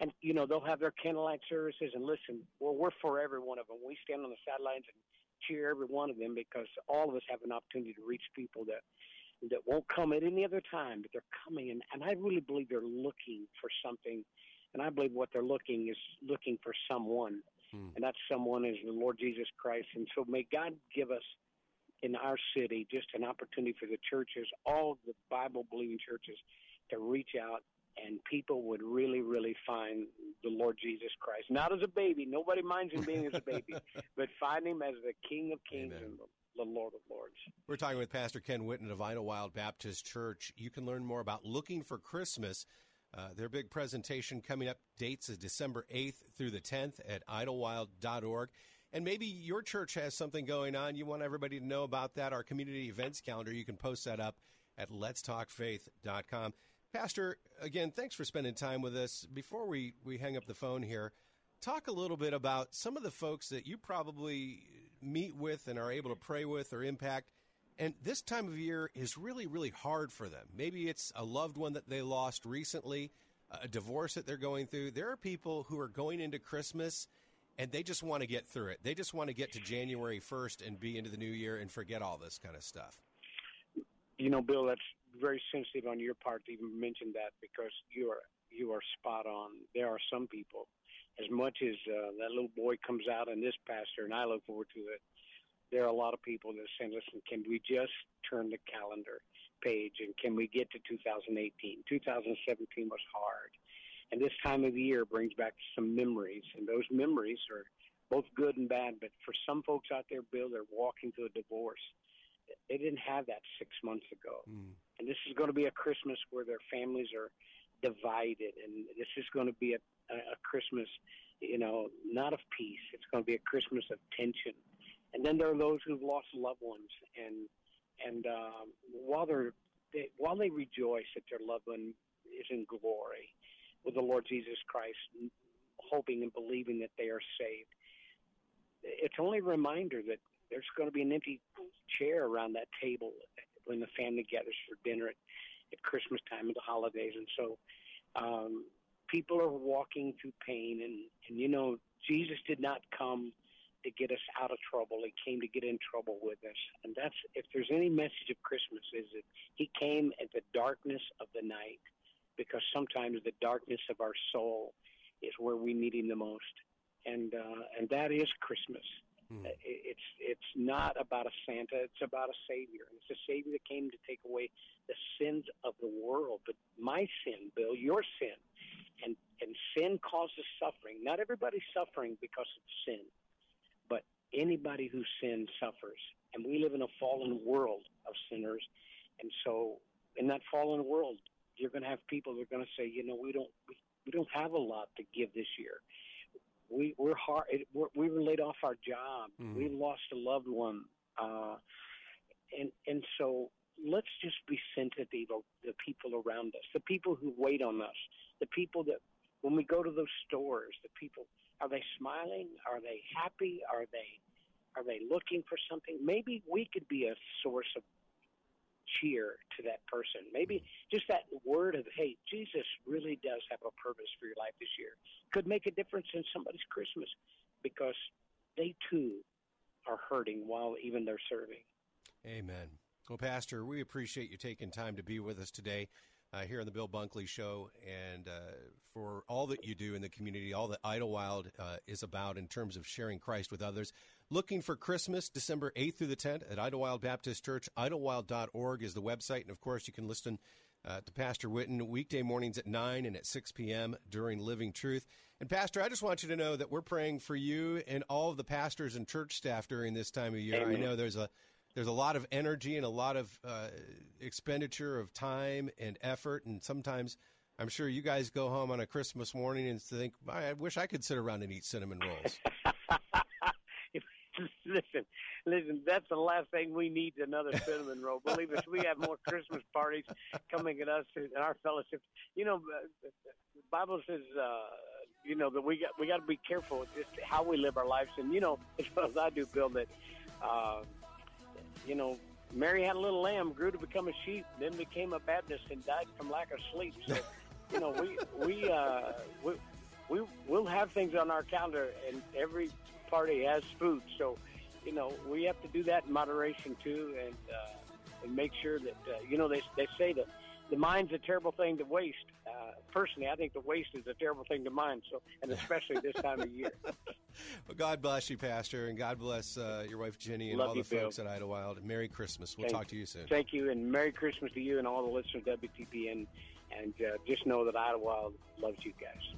And, you know, they'll have their candlelight services. And listen, well, we're for every one of them. We stand on the sidelines and cheer every one of them because all of us have an opportunity to reach people that that won't come at any other time, but they're coming, and, and I really believe they're looking for something, and I believe what they're looking is looking for someone, hmm. and that someone is the Lord Jesus Christ. And so may God give us in our city just an opportunity for the churches, all the Bible believing churches, to reach out and people would really, really find the Lord Jesus Christ. Not as a baby. Nobody minds him being as a baby, but find him as the King of Kings and the, the Lord of Lords. We're talking with Pastor Ken Whitten of Idlewild Baptist Church. You can learn more about Looking for Christmas. Uh, their big presentation coming up dates is December 8th through the 10th at idlewild.org. And maybe your church has something going on. You want everybody to know about that. Our community events calendar, you can post that up at letstalkfaith.com. Pastor, again, thanks for spending time with us. Before we, we hang up the phone here, talk a little bit about some of the folks that you probably meet with and are able to pray with or impact. And this time of year is really, really hard for them. Maybe it's a loved one that they lost recently, a divorce that they're going through. There are people who are going into Christmas and they just want to get through it. They just want to get to January 1st and be into the new year and forget all this kind of stuff. You know, Bill, that's very sensitive on your part to even mention that because you are you are spot on. There are some people, as much as uh, that little boy comes out in this pastor, and I look forward to it. There are a lot of people that say, "Listen, can we just turn the calendar page and can we get to 2018? 2017 was hard, and this time of the year brings back some memories, and those memories are both good and bad. But for some folks out there, Bill, they're walking through a divorce. They didn't have that six months ago, and this is going to be a Christmas where their families are divided, and this is going to be a, a, Christmas, you know, not of peace. It's going to be a Christmas of tension. And then there are those who've lost loved ones, and and um, while they're they, while they rejoice that their loved one is in glory with the Lord Jesus Christ, hoping and believing that they are saved, it's only a reminder that there's going to be an empty chair around that table when the family gathers for dinner at, at Christmas time and the holidays. And so um, people are walking through pain. And, and, you know, Jesus did not come to get us out of trouble. He came to get in trouble with us. And that's, if there's any message of Christmas, is that He came at the darkness of the night because sometimes the darkness of our soul is where we need Him the most. And, uh, and that is Christmas. Hmm. It- It's it's not about a Santa. It's about a Savior. And it's a Savior that came to take away the sins of the world. But my sin, Bill, your sin, and and sin causes suffering. Not everybody's suffering because of sin, but anybody who sins suffers. And we live in a fallen world of sinners. And so, in that fallen world, you're going to have people that are going to say, you know, we don't we, we don't have a lot to give this year we we're hard it, we're, we were laid off our job. Mhm. we lost a loved one uh and and so let's just be sensitive of the people around us the people who wait on us the people that when we go to those stores the people are they smiling? Are they happy? Are they are they looking for something? Maybe we could be a source of cheer to that person. Maybe just that word of, hey, Jesus really does have a purpose for your life this year could make a difference in somebody's Christmas because they too are hurting while even they're serving. Amen. Well, Pastor, we appreciate you taking time to be with us today uh, here on the Bill Bunkley Show and uh, for all that you do in the community, all that Idlewild uh, is about in terms of sharing Christ with others. Looking for Christmas, December 8th through the 10th at Idlewild Baptist Church. Idlewild.org is the website. And of course, you can listen uh, to Pastor Whitten weekday mornings at 9 and at 6 p.m. during Living Truth. And Pastor, I just want you to know that we're praying for you and all of the pastors and church staff during this time of year. Amen. I know there's a there's a lot of energy and a lot of uh, expenditure of time and effort, and sometimes I'm sure you guys go home on a Christmas morning and think, I wish I could sit around and eat cinnamon rolls. listen, listen, that's the last thing we need another cinnamon roll. Believe us, we have more Christmas parties coming at us in our fellowship. You know, uh, the Bible says, uh, you know, that we got we got to be careful with just how we live our lives. And you know, as well as I do, Bill, that uh, you know, Mary had a little lamb, grew to become a sheep, then became a Baptist, and died from lack of sleep. So, you know, we we uh, we we we'll have things on our calendar, and every party has food. So, you know, we have to do that in moderation too, and uh, and make sure that uh, you know they they say that the mind's a terrible thing to waste. Uh, personally, I think the waste is a terrible thing to mind. So, and especially this time of year. well, God bless you, Pastor, and God bless uh, your wife Jenny and Love all you, the folks Bill. at Idlewild. And Merry Christmas. We'll Thank- talk to you soon. Thank you, and Merry Christmas to you and all the listeners of WTBN. And uh, just know that Idlewild loves you guys.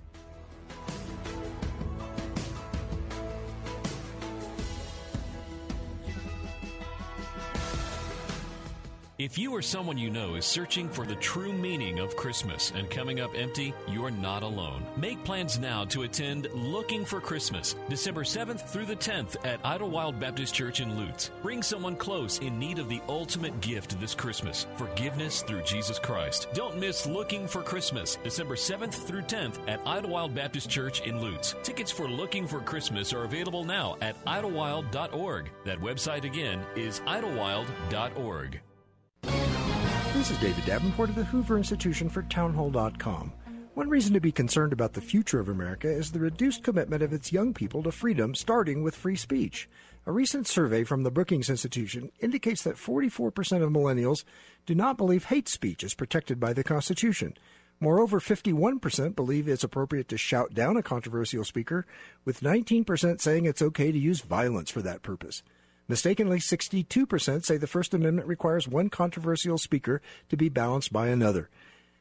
If you or someone you know is searching for the true meaning of Christmas and coming up empty, you're not alone. Make plans now to attend Looking for Christmas, December 7th through the 10th at Idlewild Baptist Church in Lutz. Bring someone close in need of the ultimate gift this Christmas forgiveness through Jesus Christ. Don't miss Looking for Christmas, December 7th through 10th at Idlewild Baptist Church in Lutz. Tickets for Looking for Christmas are available now at idlewild.org. That website again is idlewild.org. This is David Davenport of the Hoover Institution for Townhall.com. One reason to be concerned about the future of America is the reduced commitment of its young people to freedom, starting with free speech. A recent survey from the Brookings Institution indicates that 44% of millennials do not believe hate speech is protected by the Constitution. Moreover, 51% believe it's appropriate to shout down a controversial speaker, with 19% saying it's okay to use violence for that purpose. Mistakenly, 62% say the First Amendment requires one controversial speaker to be balanced by another.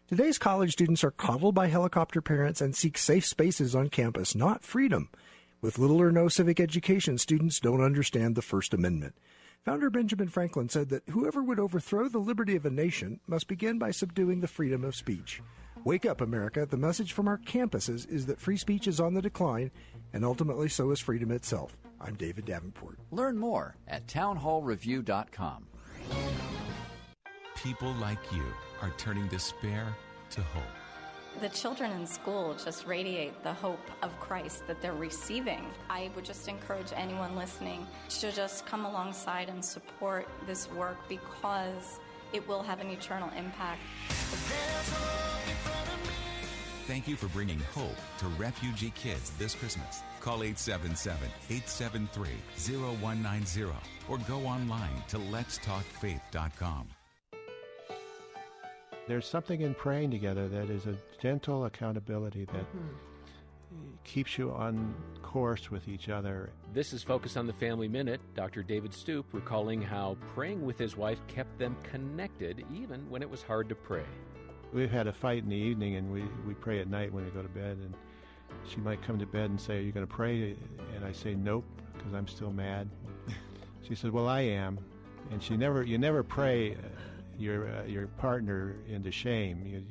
Today's college students are coddled by helicopter parents and seek safe spaces on campus, not freedom. With little or no civic education, students don't understand the First Amendment. Founder Benjamin Franklin said that whoever would overthrow the liberty of a nation must begin by subduing the freedom of speech. Wake up, America. The message from our campuses is that free speech is on the decline, and ultimately so is freedom itself. I'm David Davenport. Learn more at townhallreview.com. People like you are turning despair to hope. The children in school just radiate the hope of Christ that they're receiving. I would just encourage anyone listening to just come alongside and support this work because it will have an eternal impact. Thank you for bringing hope to refugee kids this Christmas. Call 877 873 0190 or go online to letstalkfaith.com. There's something in praying together that is a gentle accountability that mm-hmm. keeps you on course with each other. This is Focus on the Family Minute. Dr. David Stoop recalling how praying with his wife kept them connected even when it was hard to pray. We've had a fight in the evening, and we, we pray at night when we go to bed. And she might come to bed and say, "Are you going to pray?" And I say, "Nope," because I'm still mad. she said, "Well, I am." And she never, you never pray uh, your uh, your partner into shame. You,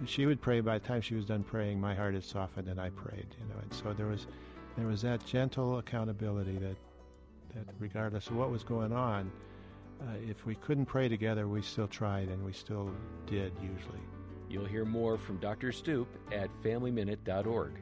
you, she would pray. By the time she was done praying, my heart had softened, and I prayed. You know, and so there was there was that gentle accountability that that regardless of what was going on, uh, if we couldn't pray together, we still tried, and we still did usually. You'll hear more from Dr. Stoop at FamilyMinute.org.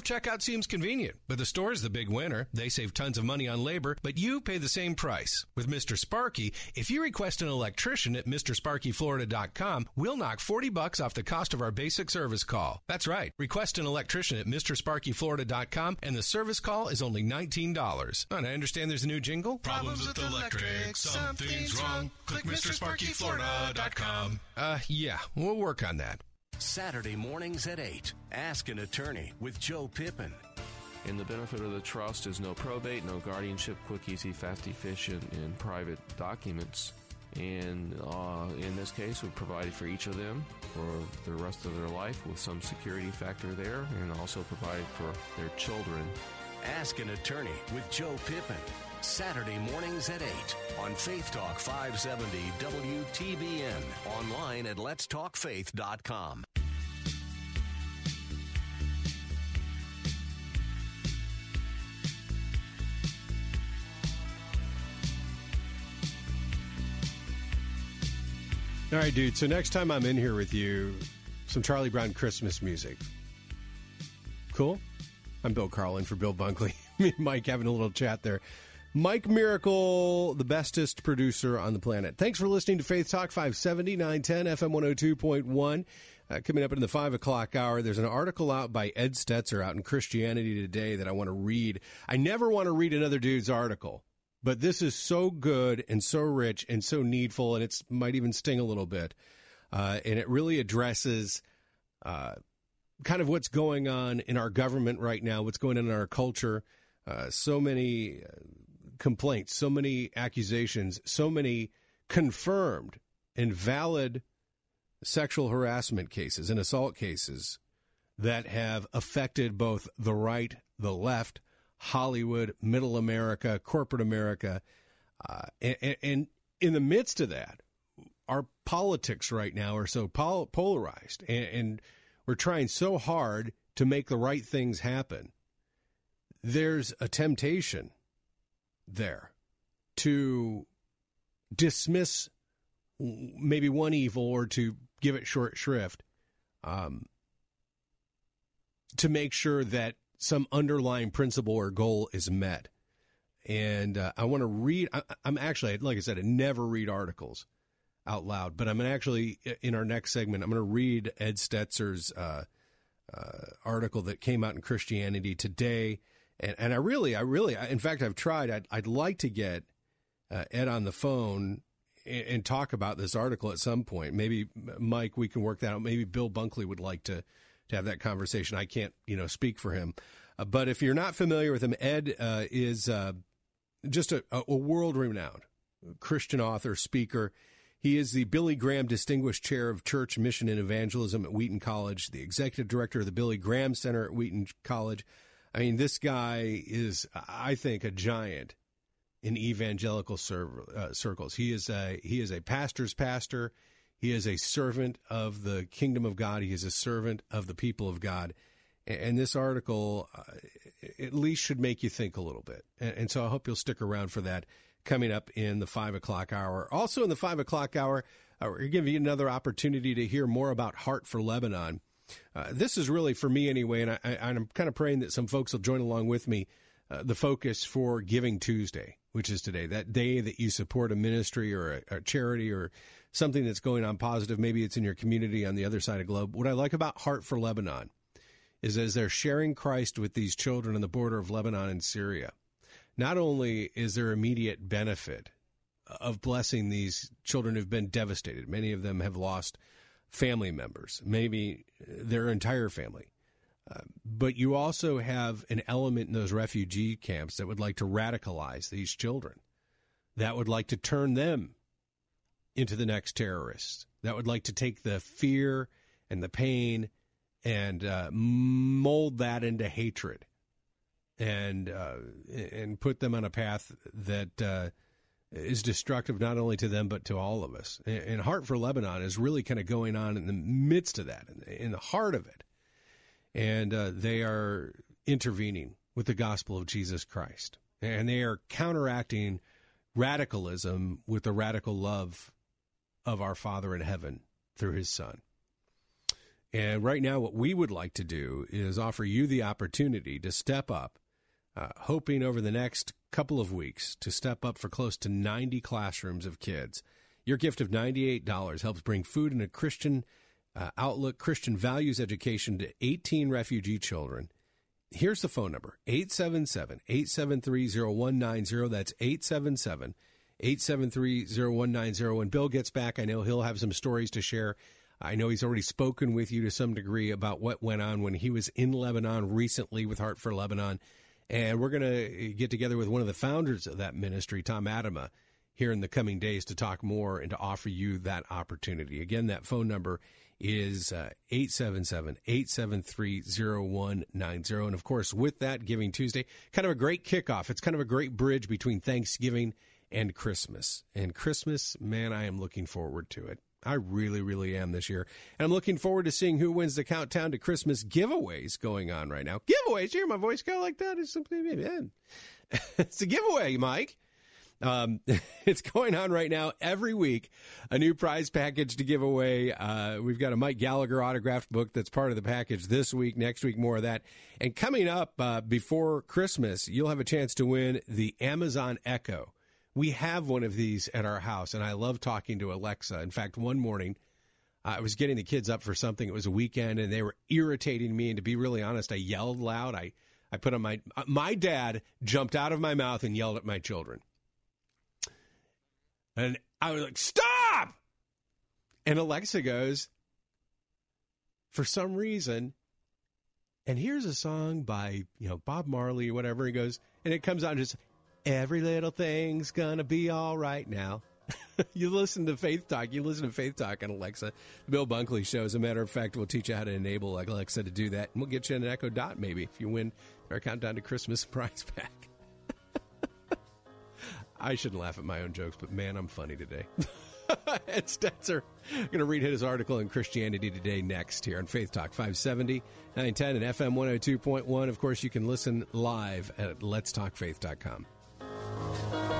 Self checkout seems convenient, but the store's the big winner. They save tons of money on labor, but you pay the same price. With Mr. Sparky, if you request an electrician at MrSparkyFlorida.com, we'll knock 40 bucks off the cost of our basic service call. That's right. Request an electrician at MrSparkyFlorida.com, and the service call is only $19. And I understand there's a new jingle. Problems with electric, something's wrong. Click MrSparkyFlorida.com. Uh, yeah, we'll work on that. Saturday mornings at 8. Ask an attorney with Joe Pippin. And the benefit of the trust is no probate, no guardianship, quick, easy, fast, efficient, and private documents. And uh, in this case, we provided for each of them for the rest of their life with some security factor there, and also provided for their children. Ask an attorney with Joe Pippin. Saturday mornings at 8 on Faith Talk 570 WTBN. Online at letstalkfaith.com. All right, dude. So next time I'm in here with you, some Charlie Brown Christmas music. Cool? I'm Bill Carlin for Bill Bunkley. Me and Mike having a little chat there. Mike Miracle, the bestest producer on the planet. Thanks for listening to Faith Talk 570, 910, FM 102.1. Uh, coming up in the 5 o'clock hour, there's an article out by Ed Stetzer out in Christianity Today that I want to read. I never want to read another dude's article, but this is so good and so rich and so needful, and it might even sting a little bit. Uh, and it really addresses uh, kind of what's going on in our government right now, what's going on in our culture. Uh, so many uh, complaints, so many accusations, so many confirmed and valid sexual harassment cases and assault cases that have affected both the right, the left, Hollywood, middle America, corporate America. Uh, and, and in the midst of that, our politics right now are so pol- polarized, and, and we're trying so hard to make the right things happen. There's a temptation there to dismiss maybe one evil or to give it short shrift um, to make sure that some underlying principle or goal is met. And uh, I want to read, I, I'm actually, like I said, I never read articles out loud, but I'm going to actually, in our next segment, I'm going to read Ed Stetzer's uh, uh, article that came out in Christianity Today. And, and I really, I really, in fact, I've tried. I'd, I'd like to get uh, Ed on the phone and, and, talk about this article at some point. Maybe Mike, we can work that out. Maybe Bill Bunkley would like to to have that conversation. I can't, you know, speak for him. Uh, but if you're not familiar with him, Ed uh, is uh, just a, a world renowned Christian author, speaker. He is the Billy Graham Distinguished Chair of Church Mission and Evangelism at Wheaton College, the executive director of the Billy Graham Center at Wheaton College. I mean, this guy is, I think, a giant in evangelical uh, circles. He is a he is a pastor's pastor. He is a servant of the kingdom of God. He is a servant of the people of God. And, and this article, uh, at least, should make you think a little bit. And, and so I hope you'll stick around for that coming up in the five o'clock hour. Also, in the five o'clock hour, uh, we're giving you another opportunity to hear more about Heart for Lebanon. Uh, this is really for me anyway, and I, am kind of praying that some folks will join along with me. Uh, the focus for Giving Tuesday, which is today, that day that you support a ministry or a, a, charity or something that's going on positive. Maybe it's in your community on the other side of the globe. What I like about Heart for Lebanon is as they're sharing Christ with these children on the border of Lebanon and Syria, not only is there immediate benefit of blessing these children who've been devastated, many of them have lost family members, maybe their entire family. Uh, but you also have an element in those refugee camps that would like to radicalize these children, that would like to turn them into the next terrorists, that would like to take the fear and the pain and uh, mold that into hatred and uh, and put them on a path that uh, is destructive not only to them but to all of us. And Heart for Lebanon is really kind of going on in the midst of that, in the heart of it, and uh, they are intervening with the gospel of Jesus Christ, and they are counteracting radicalism with the radical love of our Father in heaven through His Son. And right now, what we would like to do is offer you the opportunity to step up, uh, hoping over the next couple of weeks to step up for close to 90 classrooms of kids. Your gift of $98 helps bring food and a Christian uh, outlook, Christian values education to 18 refugee children. Here's the phone number 877 873 0190. That's 877 873 0190. When Bill gets back, I know he'll have some stories to share. I know he's already spoken with you to some degree about what went on when he was in Lebanon recently with Heart for Lebanon. And we're going to get together with one of the founders of that ministry, Tom Atema, here in the coming days to talk more and to offer you that opportunity. Again, that phone number is uh, 877 873 0190. And of course, with that, Giving Tuesday, kind of a great kickoff. It's kind of a great bridge between Thanksgiving and Christmas. And Christmas, man, I am looking forward to it. I really, really am this year. And I'm looking forward to seeing who wins the Countdown to Christmas giveaways going on right now. Giveaways? You hear my voice go like that? It's, something, it's a giveaway, Mike. Um, it's going on right now every week. A new prize package to give away. Uh, we've got a Mike Gallagher autographed book that's part of the package this week. Next week, more of that. And coming up uh, before Christmas, you'll have a chance to win the Amazon Echo we have one of these at our house, and I love talking to Alexa. In fact, one morning, I was getting the kids up for something. It was a weekend, and they were irritating me. And to be really honest, I yelled loud. I, I put on my uh, my dad jumped out of my mouth and yelled at my children, and I was like, "Stop!" And Alexa goes, for some reason, and here's a song by you know Bob Marley or whatever. He goes, and it comes out just Every little thing's gonna be all right now. you listen to Faith Talk. You listen to Faith Talk on Alexa. Bill Bunkley show. As a matter of fact, we'll teach you how to enable Alexa to do that. And we'll get you an Echo Dot maybe if you win our Countdown to Christmas prize pack. I shouldn't laugh at my own jokes, but man, I'm funny today. Ed Stetzer going to read his article in Christianity Today next here on Faith Talk 570, 910, and FM 102.1. Of course, you can listen live at letstalkfaith.com. Bill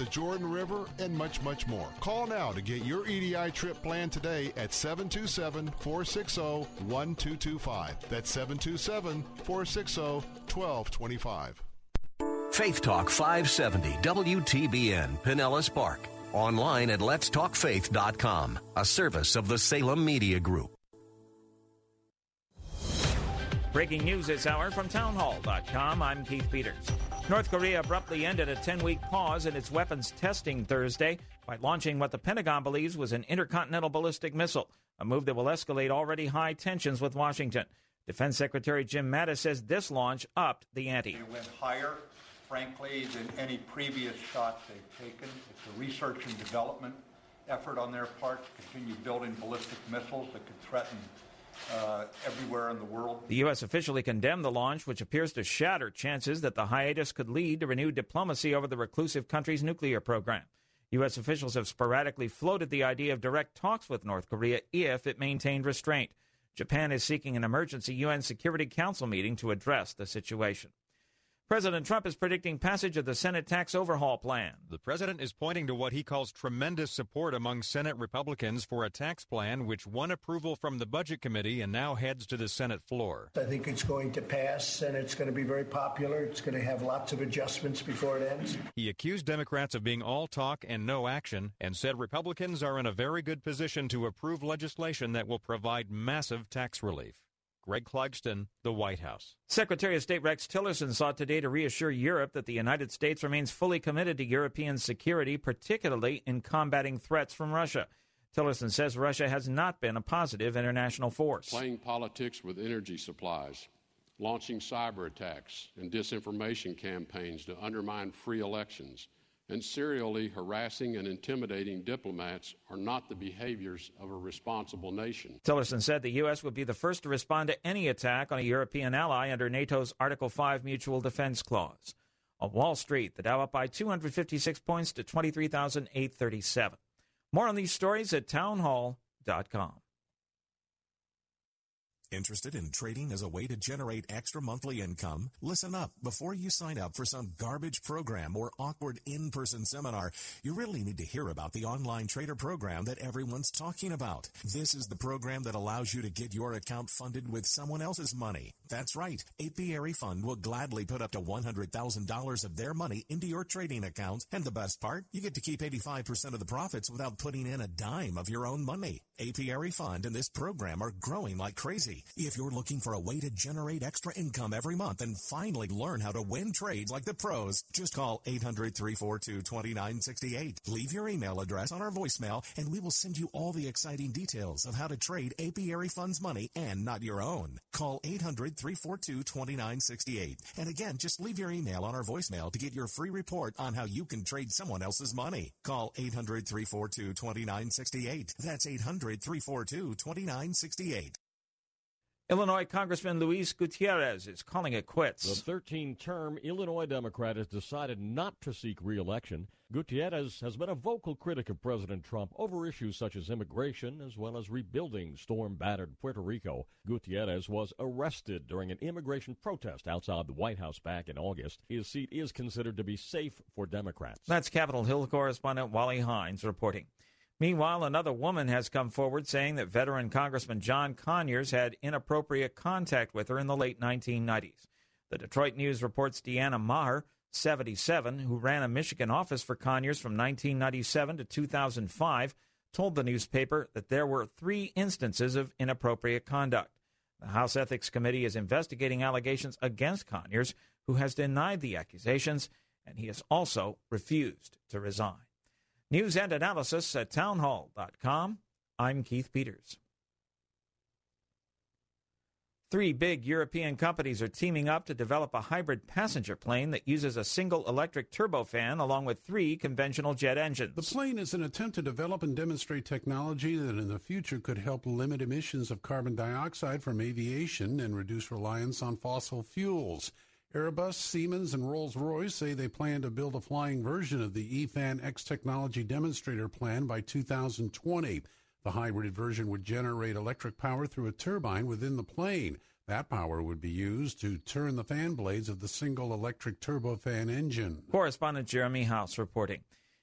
the Jordan River, and much, much more. Call now to get your EDI trip planned today at 727 460 1225. That's 727 460 1225. Faith Talk 570 WTBN Pinellas Park. Online at letstalkfaith.com, a service of the Salem Media Group. Breaking news this hour from townhall.com. I'm Keith Peters. North Korea abruptly ended a 10 week pause in its weapons testing Thursday by launching what the Pentagon believes was an intercontinental ballistic missile, a move that will escalate already high tensions with Washington. Defense Secretary Jim Mattis says this launch upped the ante. It went higher, frankly, than any previous shot they've taken. It's a research and development effort on their part to continue building ballistic missiles that could threaten uh, everywhere in the world. The U.S. officially condemned the launch, which appears to shatter chances that the hiatus could lead to renewed diplomacy over the reclusive country's nuclear program. U.S. officials have sporadically floated the idea of direct talks with North Korea if it maintained restraint. Japan is seeking an emergency UN Security Council meeting to address the situation. President Trump is predicting passage of the Senate tax overhaul plan. The president is pointing to what he calls tremendous support among Senate Republicans for a tax plan which won approval from the Budget Committee and now heads to the Senate floor. I think it's going to pass and it's going to be very popular. It's going to have lots of adjustments before it ends. He accused Democrats of being all talk and no action and said Republicans are in a very good position to approve legislation that will provide massive tax relief. Greg Clugston, the White House. Secretary of State Rex Tillerson sought today to reassure Europe that the United States remains fully committed to European security, particularly in combating threats from Russia. Tillerson says Russia has not been a positive international force. Playing politics with energy supplies, launching cyber attacks and disinformation campaigns to undermine free elections, and serially harassing and intimidating diplomats are not the behaviors of a responsible nation. Tillerson said the U.S. would be the first to respond to any attack on a European ally under NATO's Article 5 Mutual Defense Clause. On Wall Street, the Dow up by 256 points to 23,837. More on these stories at townhall.com. Interested in trading as a way to generate extra monthly income? Listen up. Before you sign up for some garbage program or awkward in-person seminar, you really need to hear about the online trader program that everyone's talking about. This is the program that allows you to get your account funded with someone else's money. That's right. Apiary Fund will gladly put up to $100,000 of their money into your trading account. And the best part, you get to keep 85% of the profits without putting in a dime of your own money. Apiary Fund and this program are growing like crazy. If you're looking for a way to generate extra income every month and finally learn how to win trades like the pros, just call 800-342-2968. Leave your email address on our voicemail and we will send you all the exciting details of how to trade Apiary Fund's money and not your own. Call 800-342-2968. And again, just leave your email on our voicemail to get your free report on how you can trade someone else's money. Call 800-342-2968. That's 800-342-2968. Illinois Congressman Luis Gutierrez is calling it quits. The 13 term Illinois Democrat has decided not to seek re-election. Gutierrez has been a vocal critic of President Trump over issues such as immigration as well as rebuilding storm battered Puerto Rico. Gutierrez was arrested during an immigration protest outside the White House back in August. His seat is considered to be safe for Democrats. That's Capitol Hill correspondent Wally Hindes reporting. Meanwhile, another woman has come forward saying that veteran Congressman John Conyers had inappropriate contact with her in the late 1990s. The Detroit News reports Deanna Maher, 77, who ran a Michigan office for Conyers from 1997 to 2005, told the newspaper that there were three instances of inappropriate conduct. The House Ethics Committee is investigating allegations against Conyers, who has denied the accusations, and he has also refused to resign. News and analysis at townhall.com. I'm Keith Peters. Three big European companies are teaming up to develop a hybrid passenger plane that uses a single electric turbofan along with three conventional jet engines. The plane is an attempt to develop and demonstrate technology that in the future could help limit emissions of carbon dioxide from aviation and reduce reliance on fossil fuels. Airbus, Siemens, and Rolls Royce say they plan to build a flying version of the E-Fan X technology demonstrator plan by 2020. The hybrid version would generate electric power through a turbine within the plane. That power would be used to turn the fan blades of the single electric turbofan engine. Correspondent Jeremy House reporting.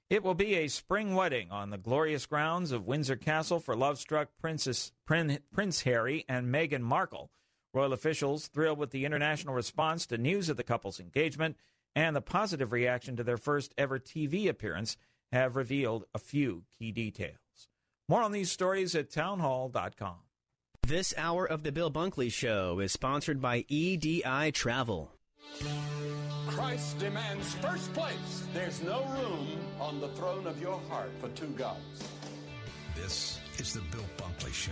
It will be a spring wedding on the glorious grounds of Windsor Castle for love-struck Princess, Prince Harry and Meghan Markle. Royal officials thrilled with the international response to news of the couple's engagement and the positive reaction to their first ever TV appearance have revealed a few key details. More on these stories at townhall.com. This hour of the Bill Bunkley Show is sponsored by EDI Travel. Christ demands first place. There's no room on the throne of your heart for two gods. This is the Bill Bunkley Show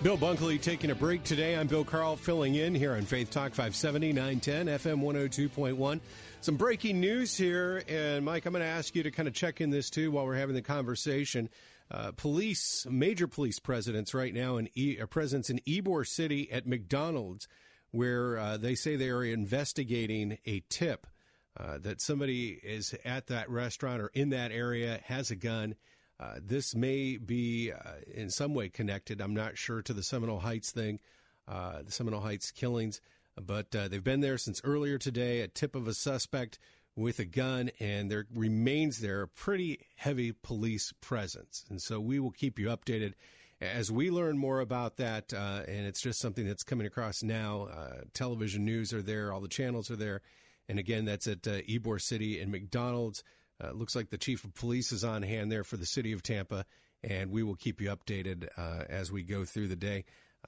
Bill Bunkley taking a break today. I'm Bill Carl filling in here on Faith Talk 570, 910, FM 102.1. Some breaking news here. And Mike, I'm going to ask you to kind of check in this too while we're having the conversation. Uh, police, major police presidents right now in e, uh, presence in Ybor City at McDonald's, where uh, they say they are investigating a tip uh, that somebody is at that restaurant or in that area has a gun. Uh, this may be uh, in some way connected. I'm not sure to the Seminole Heights thing, the Seminole Heights killings, but they've been there since earlier today. A tip of a suspect with a gun, and there remains there a pretty heavy police presence. And so we will keep you updated as we learn more about that. Uh, and it's just something that's coming across now. Uh, television news are there, all the channels are there. And again, that's at uh, Ybor City and McDonald's. Uh, looks like the chief of police is on hand there for the city of Tampa, and we will keep you updated uh, as we go through the day.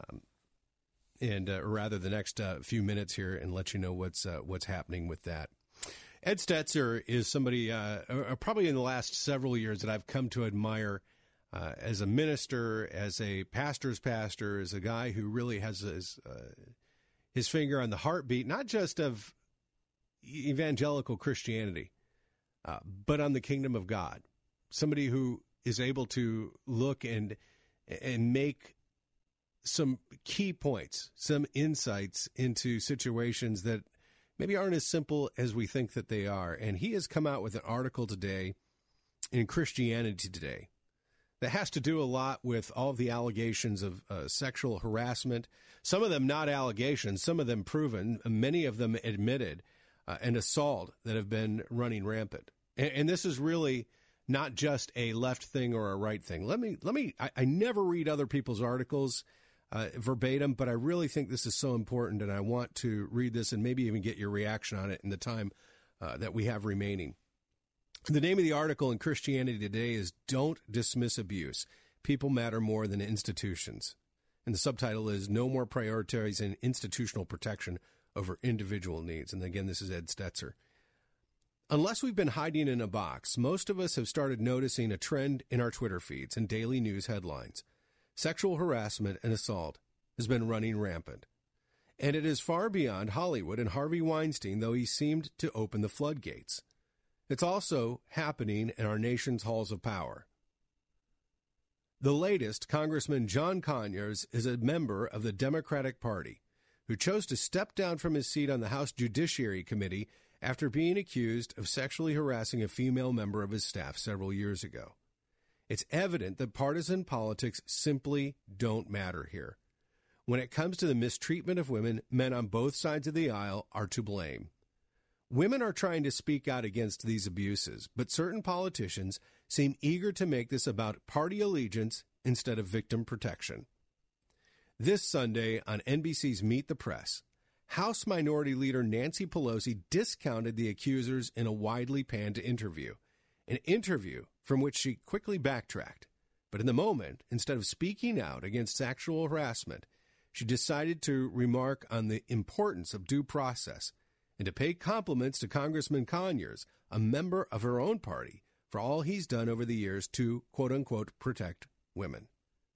Um, and uh, rather the next uh, few minutes here and let you know what's uh, what's happening with that. Ed Stetzer is somebody uh, probably in the last several years that I've come to admire as a minister, as a pastor's pastor, as a guy who really has his, his finger on the heartbeat, not just of evangelical Christianity, uh, but on the kingdom of God. Somebody who is able to look and and make some key points, some insights into situations that maybe aren't as simple as we think that they are. And he has come out with an article today in Christianity Today that has to do a lot with all the allegations of uh, sexual harassment. Some of them not allegations, some of them proven, many of them admitted, uh, and assault that have been running rampant. And, and, this is really not just a left thing or a right thing. Let me let me. I, I never read other people's articles uh, verbatim, but I really think this is so important, and I want to read this and maybe even get your reaction on it in the time uh, that we have remaining. The name of the article in Christianity Today is Don't Dismiss Abuse. People matter more than institutions. And the subtitle is No More Prioritizing Institutional Protection over Individual Needs. And again, this is Ed Stetzer. Unless we've been hiding in a box, most of us have started noticing a trend in our Twitter feeds and daily news headlines sexual harassment and assault has been running rampant. And it is far beyond Hollywood and Harvey Weinstein, though he seemed to open the floodgates. It's also happening in our nation's halls of power. The latest, Congressman John Conyers, is a member of the Democratic Party who chose to step down from his seat on the House Judiciary Committee after being accused of sexually harassing a female member of his staff several years ago. It's evident that partisan politics simply don't matter here. When it comes to the mistreatment of women, men on both sides of the aisle are to blame. Women are trying to speak out against these abuses, but certain politicians seem eager to make this about party allegiance instead of victim protection. This Sunday on NBC's Meet the Press, House Minority Leader Nancy Pelosi discounted the accusers in a widely panned interview, an interview from which she quickly backtracked. But in the moment, instead of speaking out against sexual harassment, she decided to remark on the importance of due process and to pay compliments to Congressman Conyers, a member of her own party, for all he's done over the years to quote unquote protect women.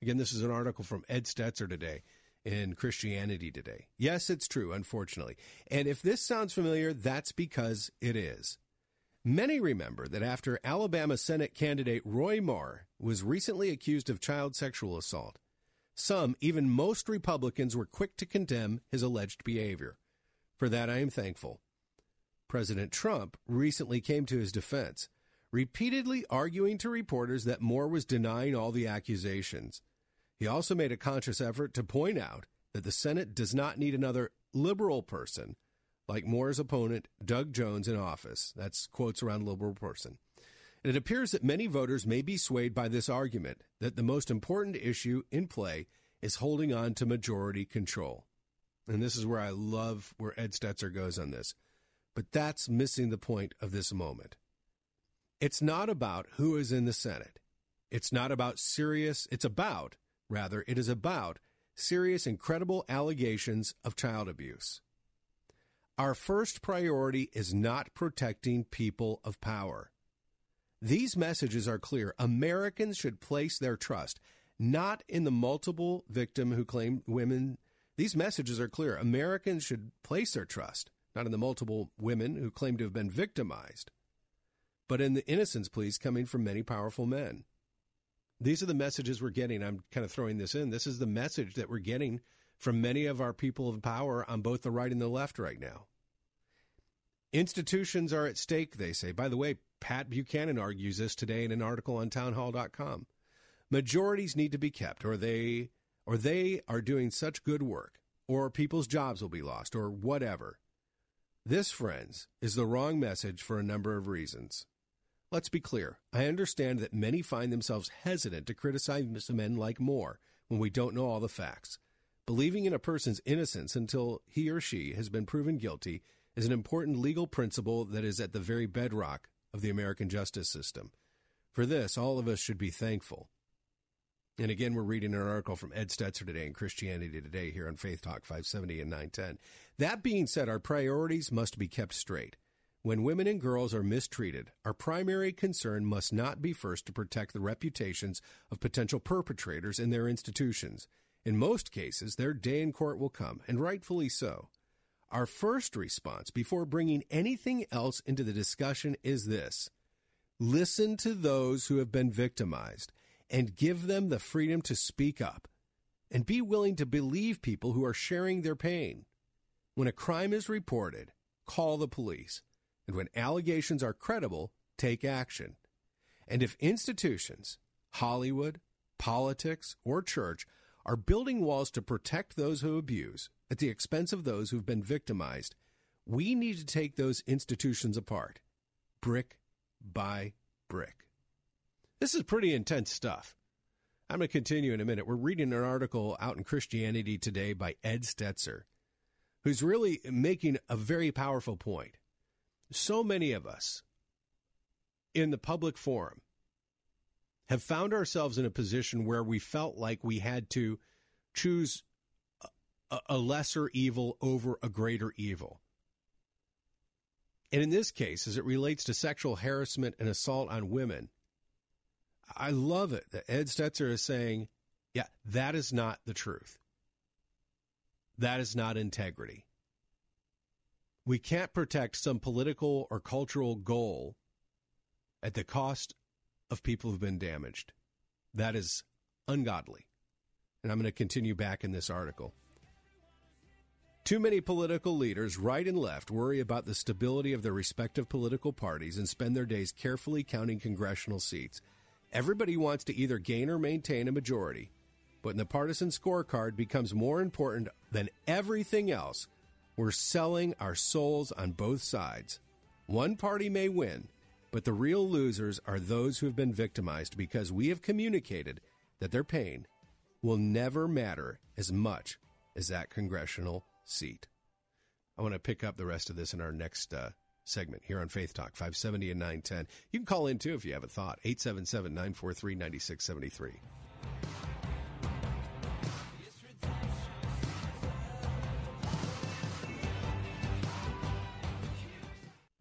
Again, this is an article from Ed Stetzer today in Christianity Today. Yes, it's true, unfortunately. And if this sounds familiar, that's because it is. Many remember that after Alabama Senate candidate Roy Moore was recently accused of child sexual assault, some, even most Republicans, were quick to condemn his alleged behavior. For that, I am thankful. President Trump recently came to his defense, repeatedly arguing to reporters that Moore was denying all the accusations. He also made a conscious effort to point out that the Senate does not need another liberal person like Moore's opponent, Doug Jones, in office. That's quotes around liberal person. And it appears that many voters may be swayed by this argument that the most important issue in play is holding on to majority control. And this is where I love where Ed Stetzer goes on this. But that's missing the point of this moment. It's not about who is in the Senate. It's not about serious, it's about, rather, it is about serious and credible allegations of child abuse. Our first priority is not protecting people of power. These messages are clear. Americans should place their trust not in the multiple victim who claim women. These messages are clear. Americans should place their trust not in the multiple women who claim to have been victimized, but in the innocence pleas coming from many powerful men. These are the messages we're getting. I'm kind of throwing this in. This is the message that we're getting from many of our people of power on both the right and the left right now. Institutions are at stake, they say. By the way, Pat Buchanan argues this today in an article on townhall.com. Majorities need to be kept, or they or they are doing such good work, or people's jobs will be lost, or whatever. This, friends, is the wrong message for a number of reasons. Let's be clear. I understand that many find themselves hesitant to criticize men like Moore when we don't know all the facts. Believing in a person's innocence until he or she has been proven guilty is an important legal principle that is at the very bedrock of the American justice system. For this, all of us should be thankful. And again, we're reading an article from Ed Stetzer today in Christianity Today here on Faith Talk 570 and 910. That being said, our priorities must be kept straight. When women and girls are mistreated, our primary concern must not be first to protect the reputations of potential perpetrators in their institutions. In most cases, their day in court will come, and rightfully so. Our first response before bringing anything else into the discussion is this listen to those who have been victimized and give them the freedom to speak up and be willing to believe people who are sharing their pain. When a crime is reported, call the police. And when allegations are credible, take action. And if institutions, Hollywood, politics, or church are building walls to protect those who abuse at the expense of those who've been victimized, we need to take those institutions apart, brick by brick. This is pretty intense stuff. I'm going to continue in a minute. We're reading an article out in Christianity Today by Ed Stetzer, who's really making a very powerful point. So many of us in the public forum have found ourselves in a position where we felt like we had to choose a, a lesser evil over a greater evil. And in this case, as it relates to sexual harassment and assault on women, I love it that Ed Stetzer is saying, yeah, that is not the truth. That is not integrity. We can't protect some political or cultural goal at the cost of people who've been damaged. That is ungodly. And I'm going to continue back in this article. Too many political leaders, right and left, worry about the stability of their respective political parties and spend their days carefully counting congressional seats. Everybody wants to either gain or maintain a majority, but when the partisan scorecard becomes more important than everything else, we're selling our souls on both sides. One party may win, but the real losers are those who have been victimized because we have communicated that their pain will never matter as much as that congressional seat. I want to pick up the rest of this in our next uh, segment here on Faith Talk 570 and 910. You can call in too if you have a thought 877 943 9673.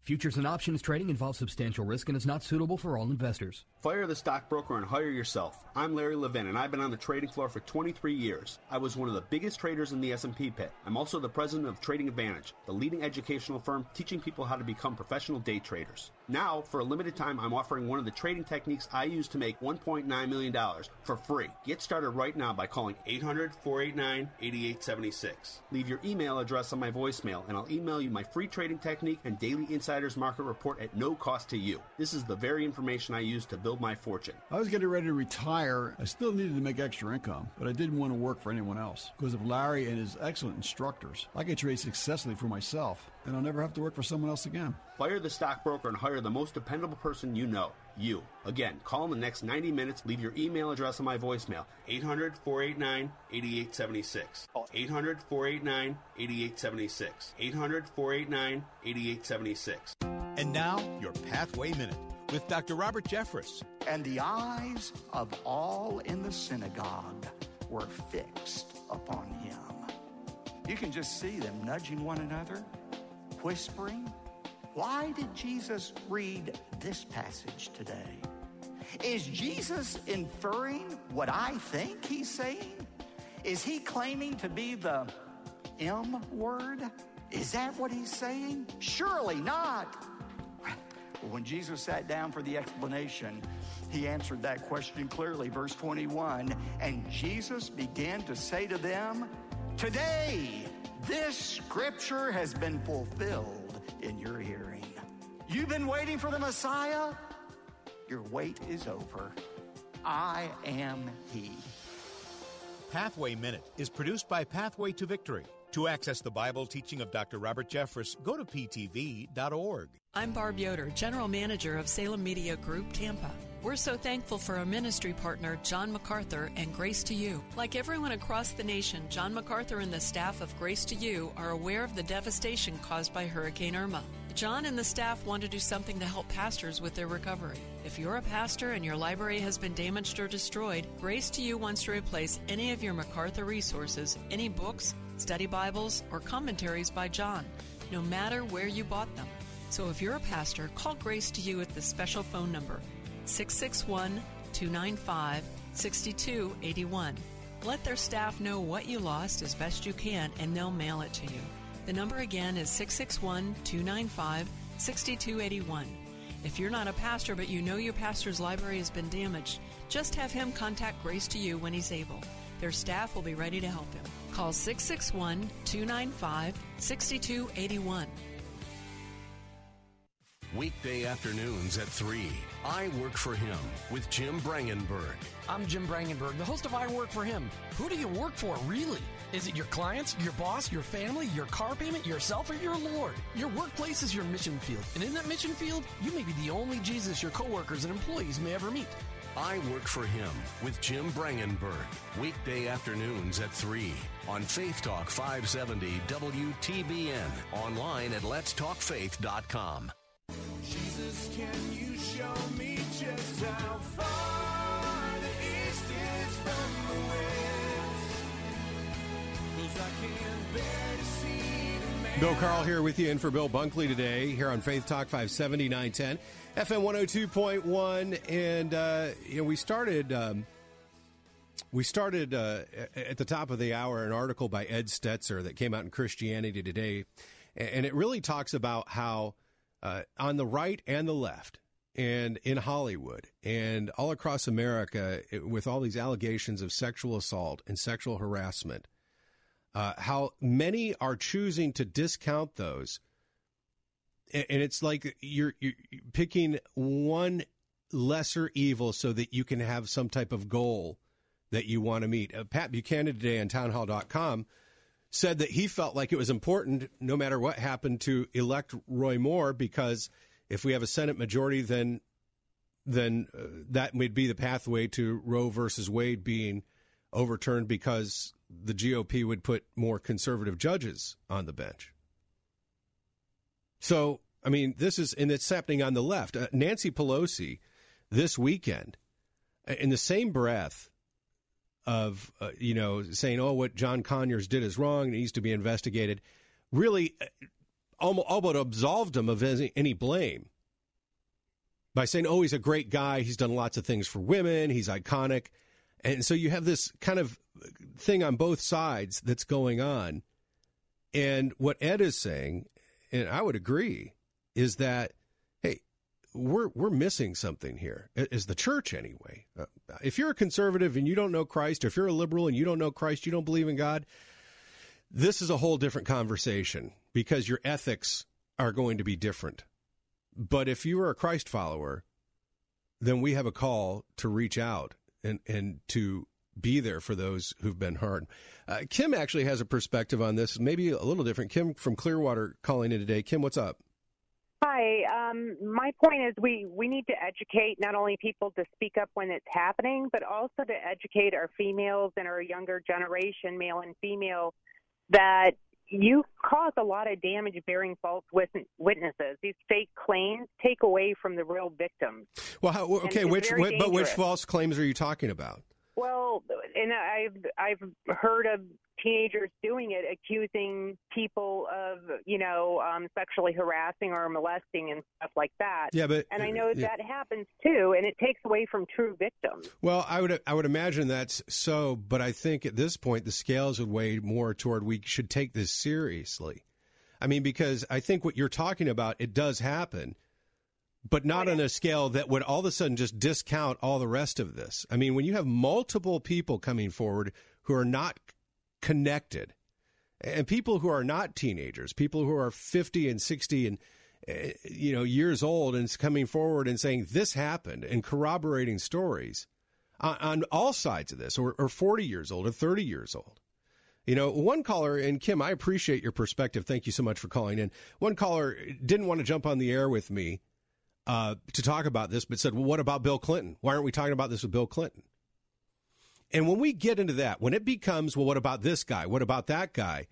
Futures and options trading involves substantial risk and is not suitable for all investors. Fire the stockbroker and hire yourself. I'm Larry Levin, and I've been on the trading floor for 23 years. I was one of the biggest traders in the S&P pit. I'm also the president of Trading Advantage, the leading educational firm teaching people how to become professional day traders. Now, for a limited time, I'm offering one of the trading techniques I use to make $1.9 million for free. Get started right now by calling 800-489-8876. Leave your email address on my voicemail, and I'll email you my free trading technique and daily insider's market report at no cost to you. This is the very information I use to build my fortune. I was getting ready to retire. I still needed to make extra income, but I didn't want to work for anyone else. Because of Larry and his excellent instructors, I could trade successfully for myself, and I'll never have to work for someone else again. Fire the stockbroker and hire the most dependable person you know. You. Again, call in the next 90 minutes. Leave your email address on my voicemail. 800 489 8876. 800 489 8876. 800 489 8876. And now, your Pathway Minute with Dr. Robert Jeffress. And the eyes of all in the synagogue were fixed upon him. You can just see them nudging one another, whispering. Why did Jesus read this passage today? Is Jesus inferring what I think he's saying? Is he claiming to be the M word? Is that what he's saying? Surely not. When Jesus sat down for the explanation, he answered that question clearly. Verse 21 And Jesus began to say to them, Today, this scripture has been fulfilled in your hearing. You've been waiting for the Messiah? Your wait is over. I am He. Pathway Minute is produced by Pathway to Victory. To access the Bible teaching of Dr. Robert Jeffress, go to ptv.org. I'm Barb Yoder, General Manager of Salem Media Group, Tampa. We're so thankful for our ministry partner, John MacArthur, and Grace to You. Like everyone across the nation, John MacArthur and the staff of Grace to You are aware of the devastation caused by Hurricane Irma. John and the staff want to do something to help pastors with their recovery. If you're a pastor and your library has been damaged or destroyed, Grace to You wants to replace any of your MacArthur resources, any books, study Bibles, or commentaries by John, no matter where you bought them. So if you're a pastor, call Grace to You at the special phone number 661 295 6281. Let their staff know what you lost as best you can and they'll mail it to you. The number again is 661 295 6281. If you're not a pastor but you know your pastor's library has been damaged, just have him contact Grace to You when he's able. Their staff will be ready to help him. Call 661 295 6281. Weekday afternoons at 3. I Work for Him with Jim Brangenberg. I'm Jim Brangenberg, the host of I Work for Him. Who do you work for, really? Is it your clients, your boss, your family, your car payment, yourself, or your Lord? Your workplace is your mission field. And in that mission field, you may be the only Jesus your coworkers and employees may ever meet. I Work for Him with Jim Brangenberg. Weekday afternoons at 3 on Faith Talk 570 WTBN. Online at letstalkfaith.com. Jesus, can you show me just how far the east is from the west? 'Cause I can bear to see the man. Bill Carl here with you in for Bill Bunkley today here on Faith Talk 570 910 FM 102.1 and uh, you know we started um, we started uh, at the top of the hour an article by Ed Stetzer that came out in Christianity Today and it really talks about how uh, on the right and the left and in Hollywood and all across America it- with all these allegations of sexual assault and sexual harassment, uh, how many are choosing to discount those. And it's like you're, you're picking one lesser evil so that you can have some type of goal that you want to meet. Uh, Pat Buchanan today on townhall.com said that he felt like it was important, no matter what happened, to elect Roy Moore because if we have a Senate majority, then then uh, that would be the pathway to Roe versus Wade being overturned because the GOP would put more conservative judges on the bench. So, I mean, this is, and it's happening on the left. Uh, Nancy Pelosi this weekend, uh, in the same breath of, uh, you know, saying, oh, what John Conyers did is wrong, it needs to be investigated, really uh, almost, absolved him of any, any blame by saying, oh, he's a great guy. He's done lots of things for women. He's iconic. And so you have this kind of thing on both sides that's going on. And what Ed is saying, and I would agree, is that, hey, we're, we're missing something here, as the church anyway. Uh, if you're a conservative and you don't know Christ, or if you're a liberal and you don't know Christ, you don't believe in God, this is a whole different conversation because your ethics are going to be different. But if you are a Christ follower, then we have a call to reach out and, and to be there for those who've been hurt. Uh, Kim actually has a perspective on this, maybe a little different. Kim from Clearwater calling in today. Kim, what's up? Hi. Um, my point is we, we need to educate not only people to speak up when it's happening, but also to educate our females and our younger generation, male and female, that you cause a lot of damage bearing false witnesses. These fake claims take away from the real victims. Well, how, okay, which but which false claims are you talking about? Well, and I've I've heard of teenagers doing it, accusing people of you know um, sexually harassing or molesting and stuff like that. Yeah, but- and I know yeah. that happens too, and it takes away from true victims. Well, I would I would imagine that's so, but I think at this point the scales would weigh more toward we should take this seriously. I mean, because I think what you're talking about it does happen, but not on a scale that would all of a sudden just discount all the rest of this. I mean, when you have multiple people coming forward who are not connected, and people who are not teenagers, people who are 50 and 60 and uh, you know years old and coming forward and saying this happened and corroborating stories on, on all sides of this, or, or 40 years old or 30 years old. You know, one caller, and Kim, I appreciate your perspective. Thank you so much for calling in. One caller didn't want to jump on the air with me uh, to talk about this, but said, well, what about Bill Clinton? Why aren't we talking about this with Bill Clinton? And when we get into that, when it becomes, well, what about this guy? What about that guy?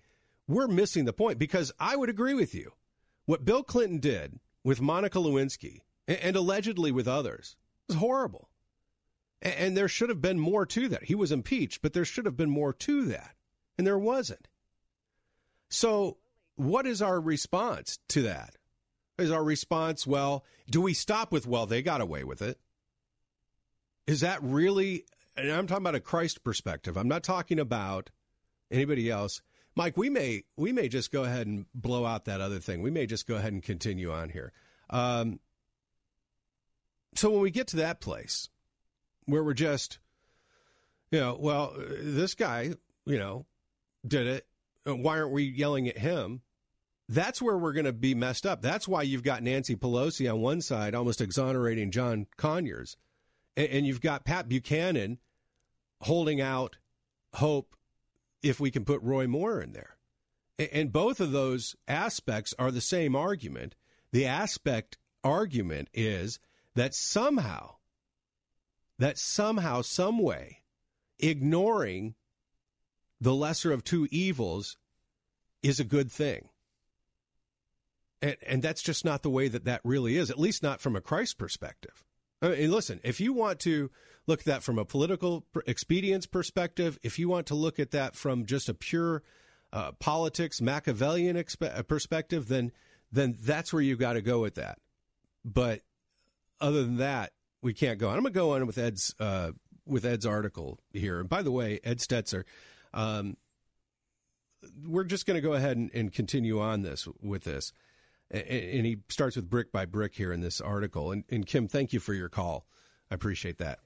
We're missing the point because I would agree with you. What Bill Clinton did with Monica Lewinsky and, and allegedly with others was horrible. And, and there should have been more to that. He was impeached, but there should have been more to that. And there wasn't. So, what is our response to that? Is our response, well, do we stop with, well, they got away with it? Is that really, and I'm talking about a Christ perspective. I'm not talking about anybody else. Mike, we may we may just go ahead and blow out that other thing. We may just go ahead and continue on here. Um, so when we get to that place where we're just, you know, well, this guy, you know, did it. Why aren't we yelling at him? That's where we're going to be messed up. That's why you've got Nancy Pelosi on one side, almost exonerating John Conyers, and, and you've got Pat Buchanan holding out hope if we can put Roy Moore in there. A- And both of those aspects are the same argument. The aspect argument is that somehow, that somehow, some way, ignoring the lesser of two evils is a good thing. And, and that's just not the way that that really is, at least not from a Christ perspective. I mean, listen, if you want to look at that from a political expedience perspective, if you want to look at that from just a pure uh, politics Machiavellian expe- uh, perspective, then then that's where you got to go with that. But other than that, we can't go. on. I'm going to go on with Ed's uh, with Ed's article here. And by the way, Ed Stetzer, um, we're just going to go ahead and, and continue on this with this. And he starts with brick by brick here in this article. And, and Kim, thank you for your call. I appreciate that.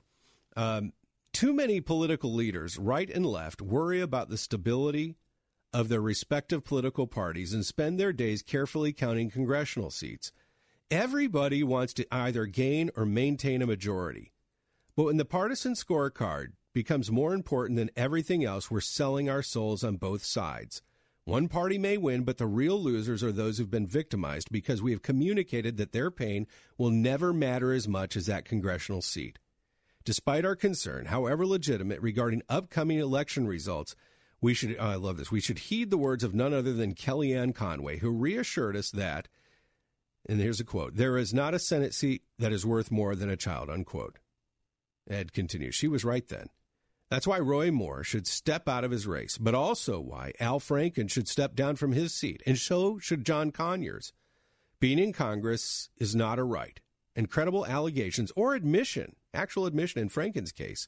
Um, too many political leaders, right and left, worry about the stability of their respective political parties and spend their days carefully counting congressional seats. Everybody wants to either gain or maintain a majority. But when the partisan scorecard becomes more important than everything else, we're selling our souls on both sides. One party may win, but the real losers are those who've been victimized because we have communicated that their pain will never matter as much as that congressional seat. Despite our concern, however legitimate, regarding upcoming election results, we should, oh, I love this, we should heed the words of none other than Kellyanne Conway, who reassured us that, and here's a quote, there is not a Senate seat that is worth more than a child, unquote. Ed continues, she was right then. That's why Roy Moore should step out of his race, but also why Al Franken should step down from his seat, and so should John Conyers. Being in Congress is not a right, and credible allegations or admission, actual admission in Franken's case,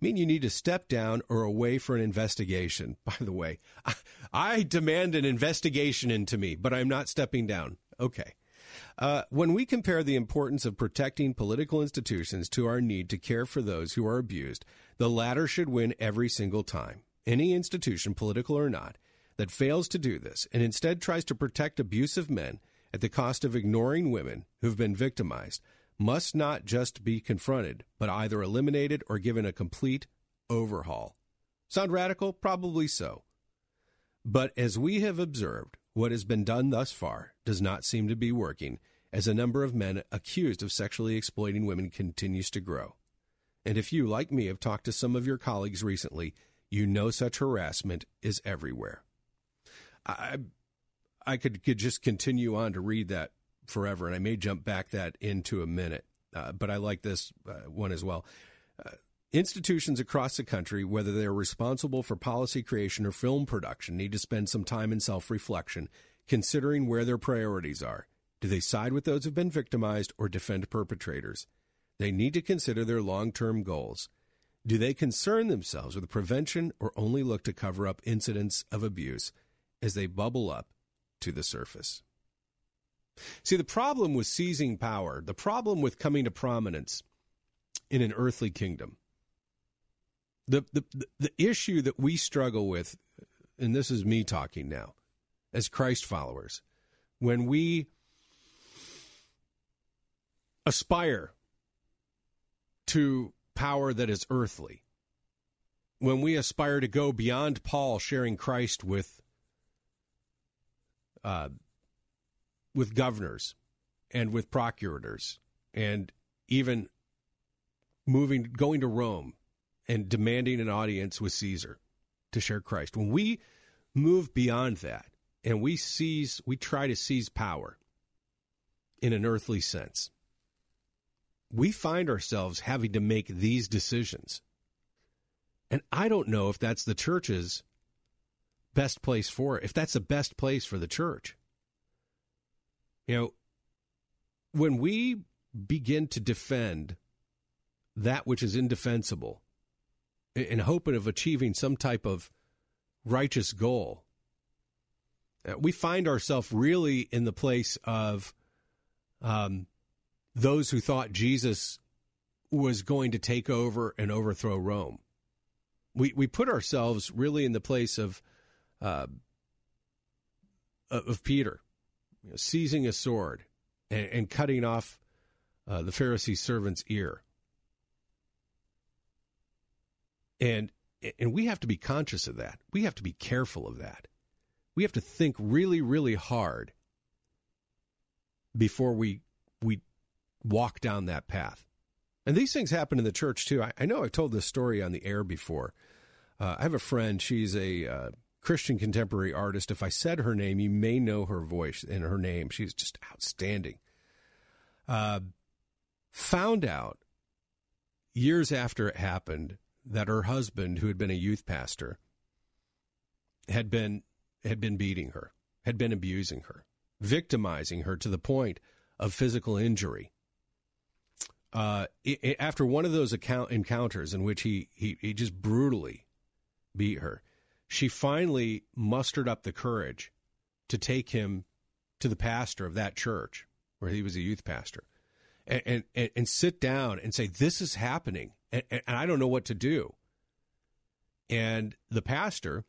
mean you need to step down or away for an investigation. By the way, I, I demand an investigation into me, but I'm not stepping down. Okay. Uh, when we compare the importance of protecting political institutions to our need to care for those who are abused, the latter should win every single time. Any institution, political or not, that fails to do this and instead tries to protect abusive men at the cost of ignoring women who've been victimized must not just be confronted, but either eliminated or given a complete overhaul. Sound radical? Probably so. But as we have observed, what has been done thus far does not seem to be working, as a number of men accused of sexually exploiting women continues to grow. And if you, like me, have talked to some of your colleagues recently, you know such harassment is everywhere. I, I could, could just continue on to read that forever, and I may jump back that into a minute, uh, but I like this uh, one as well. Uh, institutions across the country, whether they're responsible for policy creation or film production, need to spend some time in self reflection, considering where their priorities are. Do they side with those who've been victimized or defend perpetrators? They need to consider their long term goals. Do they concern themselves with prevention or only look to cover up incidents of abuse as they bubble up to the surface? See, the problem with seizing power, the problem with coming to prominence in an earthly kingdom, the, the, the issue that we struggle with, and this is me talking now, as Christ followers, when we aspire to power that is earthly, when we aspire to go beyond Paul sharing Christ with uh, with governors and with procurators and even moving going to Rome and demanding an audience with Caesar to share Christ. When we move beyond that and we seize we try to seize power in an earthly sense, we find ourselves having to make these decisions. And I don't know if that's the church's best place for it, if that's the best place for the church. You know, when we begin to defend that which is indefensible in hoping of achieving some type of righteous goal, uh, we find ourselves really in the place of um, those who thought Jesus was going to take over and overthrow Rome. We we put ourselves really in the place of uh, of Peter, you know, seizing a sword and, and cutting off uh, the Pharisee servant's ear. And and we have to be conscious of that. We have to be careful of that. We have to think really, really hard before we we walk down that path. And these things happen in the church too. I, I know I've told this story on the air before. Uh, I have a friend. She's a uh, Christian contemporary artist. If I said her name, you may know her voice and her name. She's just outstanding. Uh, found out years after it happened that her husband, who had been a youth pastor, had been had been beating her, had been abusing her, victimizing her to the point of physical injury uh, it, after one of those account encounters in which he, he, he just brutally beat her, she finally mustered up the courage to take him to the pastor of that church where he was a youth pastor and, and, and sit down and say, This is happening, and, and I don't know what to do. And the pastor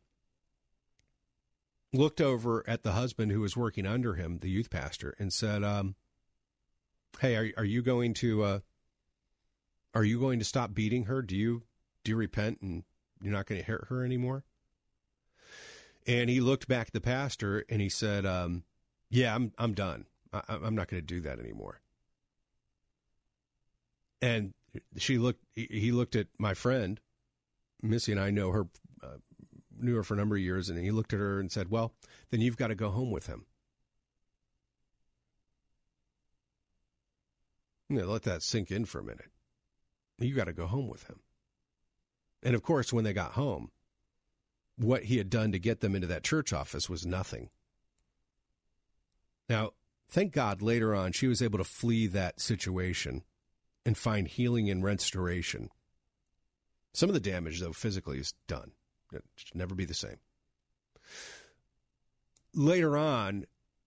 looked over at the husband who was working under him, the youth pastor, and said, um, "Hey, are, are you going to uh, are you going to stop beating her? Do you do you repent and you're not going to hurt her anymore?" And he looked back at the pastor and he said, um, "Yeah, I'm I'm done. I, I'm not going to do that anymore." And she looked. He looked at my friend, Missy, and I know her, uh, knew her for a number of years, and he looked at her and said, "Well, then you've got to go home with him." Let that sink in for a minute. You got to go home with him. And of course, when they got home, what he had done to get them into that church office was nothing. Now, thank God later on she was able to flee that situation and find healing and restoration. Some of the damage, though, physically is done. It should never be the same. Later on,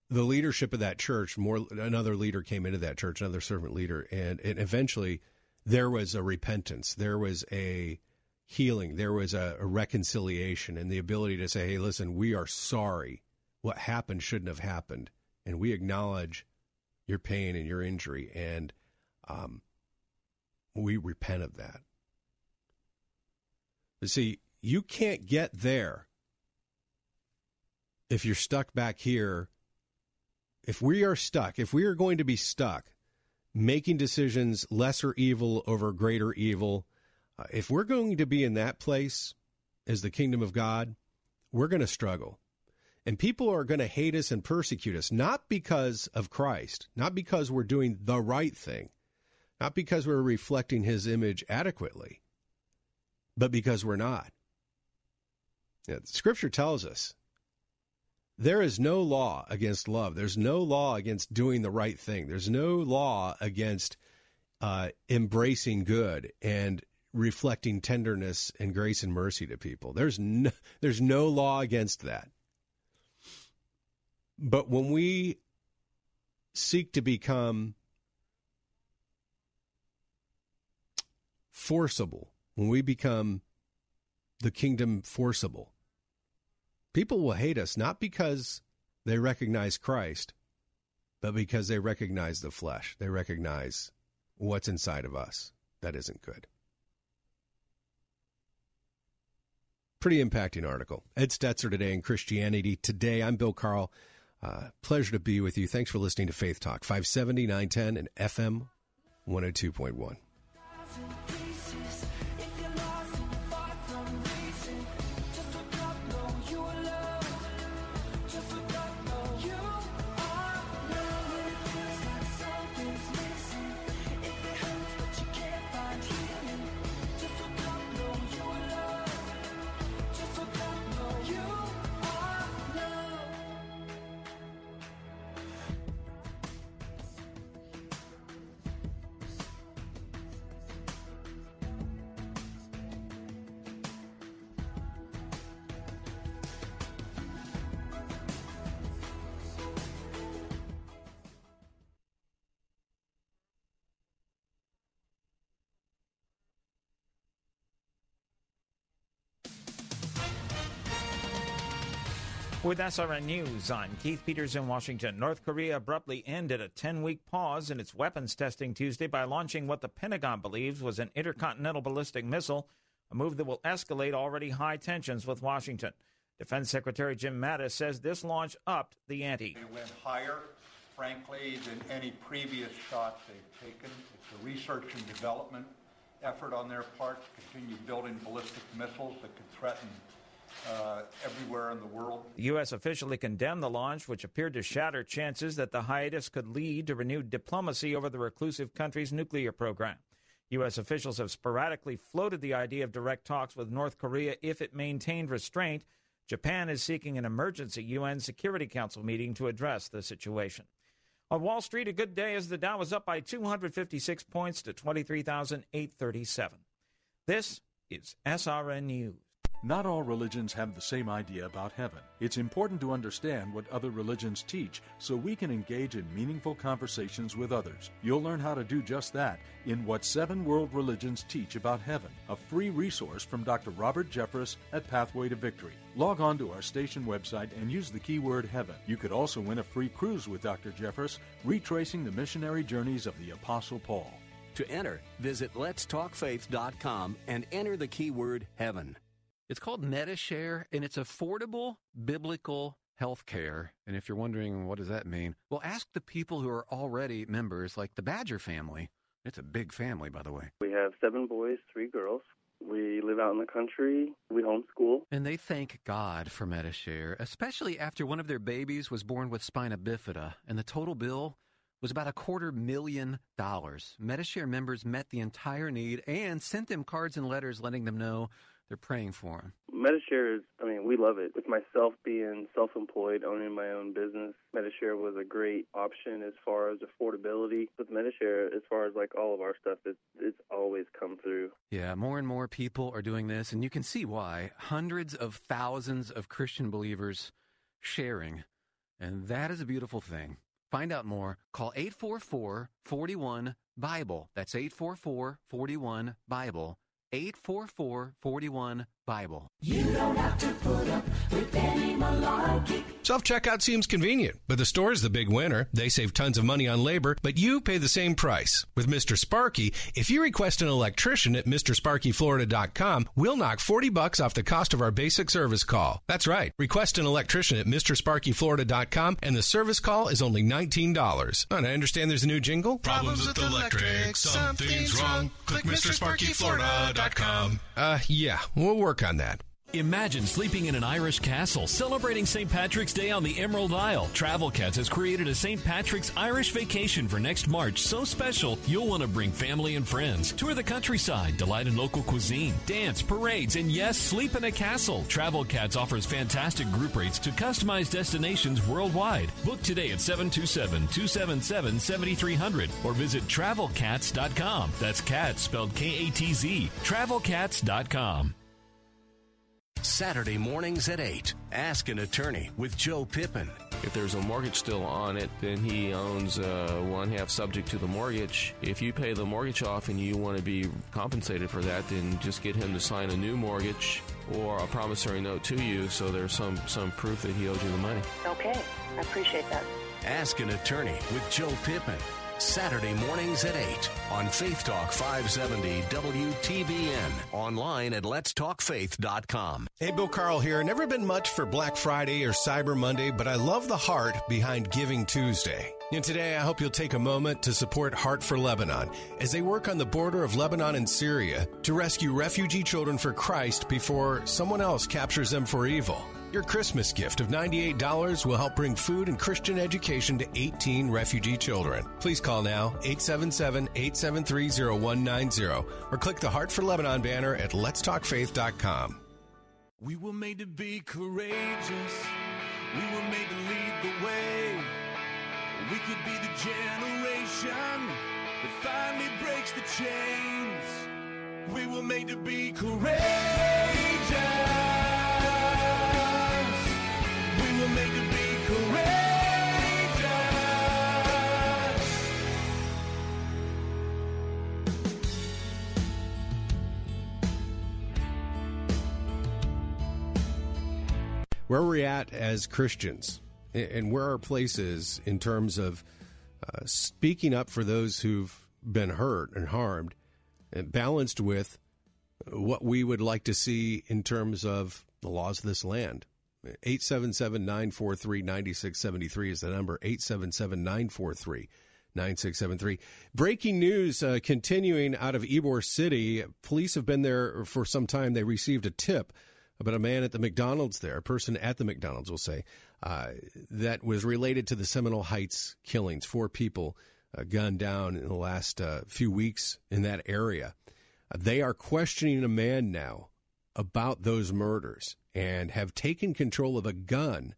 the leadership of that church, more another leader came into that church, another servant leader, and, and eventually there was a repentance, there was a healing, there was a, a reconciliation, and the ability to say, "Hey, listen, we are sorry. What happened shouldn't have happened, and we acknowledge your pain and your injury, and um, we repent of that." But see, you can't get there if you're stuck back here. If we are stuck, if we are going to be stuck making decisions lesser evil over greater evil, uh, if we're going to be in that place as the kingdom of God, we're going to struggle. And people are going to hate us and persecute us, not because of Christ, not because we're doing the right thing, not because we're reflecting his image adequately, but because we're not. Scripture tells us there is no law against love. There's no law against doing the right thing. There's no law against uh, embracing good and reflecting tenderness and grace and mercy to people. There's no, there's no law against that. But when we seek to become forcible, when we become the kingdom forcible, People will hate us not because they recognize Christ, but because they recognize the flesh. They recognize what's inside of us that isn't good. Pretty impacting article. Ed Stetzer today in Christianity Today. I'm Bill Carl. Uh, pleasure to be with you. Thanks for listening to Faith Talk, 570, 910, and FM 102.1. With SRN News, I'm Keith Peters in Washington. North Korea abruptly ended a 10 week pause in its weapons testing Tuesday by launching what the Pentagon believes was an intercontinental ballistic missile, a move that will escalate already high tensions with Washington. Defense Secretary Jim Mattis says this launch upped the ante. It went higher, frankly, than any previous shot they've taken. It's a research and development effort on their part to continue building ballistic missiles that could threaten uh, everywhere in the world. The U.S. officially condemned the launch, which appeared to shatter chances that the hiatus could lead to renewed diplomacy over the reclusive country's nuclear program. U.S. officials have sporadically floated the idea of direct talks with North Korea if it maintained restraint. Japan is seeking an emergency UN Security Council meeting to address the situation. On Wall Street, a good day as the Dow was up by 256 points to 23,837. This is SRN News. Not all religions have the same idea about heaven. It's important to understand what other religions teach so we can engage in meaningful conversations with others. You'll learn how to do just that in What Seven World Religions Teach About Heaven, a free resource from Dr. Robert Jeffress at Pathway to Victory. Log on to our station website and use the keyword heaven. You could also win a free cruise with Dr. Jeffress, retracing the missionary journeys of the Apostle Paul. To enter, visit letstalkfaith.com and enter the keyword heaven. It's called MediShare, and it's affordable biblical health care. And if you're wondering what does that mean, well, ask the people who are already members, like the Badger family. It's a big family, by the way. We have seven boys, three girls. We live out in the country. We homeschool. And they thank God for MediShare, especially after one of their babies was born with spina bifida, and the total bill was about a quarter million dollars. MediShare members met the entire need and sent them cards and letters letting them know they're praying for them. Medishare is, I mean, we love it. With myself being self employed, owning my own business, Medishare was a great option as far as affordability. With Medishare, as far as like all of our stuff, it's, it's always come through. Yeah, more and more people are doing this, and you can see why. Hundreds of thousands of Christian believers sharing, and that is a beautiful thing. Find out more. Call 844 41 Bible. That's 844 41 Bible. 844 41 Bible. You don't have to put up with any malarkey. Self checkout seems convenient, but the store is the big winner. They save tons of money on labor, but you pay the same price. With Mr. Sparky, if you request an electrician at MrSparkyFlorida.com, we'll knock 40 bucks off the cost of our basic service call. That's right. Request an electrician at MrSparkyFlorida.com, and the service call is only $19. And I understand there's a new jingle. Problems with electric, something's wrong. Click MrSparkyFlorida.com. Uh, yeah, we'll work on that. Imagine sleeping in an Irish castle, celebrating St. Patrick's Day on the Emerald Isle. Travel Katz has created a St. Patrick's Irish vacation for next March so special you'll want to bring family and friends. Tour the countryside, delight in local cuisine, dance, parades, and yes, sleep in a castle. Travel Katz offers fantastic group rates to customized destinations worldwide. Book today at 727-277-7300 or visit travelkatz.com. That's cats spelled K-A-T-Z. Travelkatz.com. Saturday mornings at 8. Ask an attorney with Joe Pippin. If there's a mortgage still on it, then he owns uh, one half subject to the mortgage. If you pay the mortgage off and you want to be compensated for that, then just get him to sign a new mortgage or a promissory note to you so there's some, some proof that he owes you the money. Okay, I appreciate that. Ask an attorney with Joe Pippin. Saturday mornings at 8 on Faith Talk 570 WTBN. Online at letstalkfaith.com. Hey, Bill Carl here. Never been much for Black Friday or Cyber Monday, but I love the heart behind Giving Tuesday. And today I hope you'll take a moment to support Heart for Lebanon as they work on the border of Lebanon and Syria to rescue refugee children for Christ before someone else captures them for evil. Your Christmas gift of $98 will help bring food and Christian education to 18 refugee children. Please call now 877-873-0190 or click the Heart for Lebanon banner at letstalkfaith.com. We were made to be courageous. We were made to lead the way. We could be the generation that finally breaks the chains. We were made to be courageous. Where we're at as Christians and where our place is in terms of uh, speaking up for those who've been hurt and harmed, and balanced with what we would like to see in terms of the laws of this land. 877 943 9673 is the number. 877 943 9673. Breaking news uh, continuing out of Ybor City. Police have been there for some time. They received a tip about a man at the McDonald's there, a person at the McDonald's, we'll say, uh, that was related to the Seminole Heights killings. Four people uh, gunned down in the last uh, few weeks in that area. Uh, they are questioning a man now about those murders and have taken control of a gun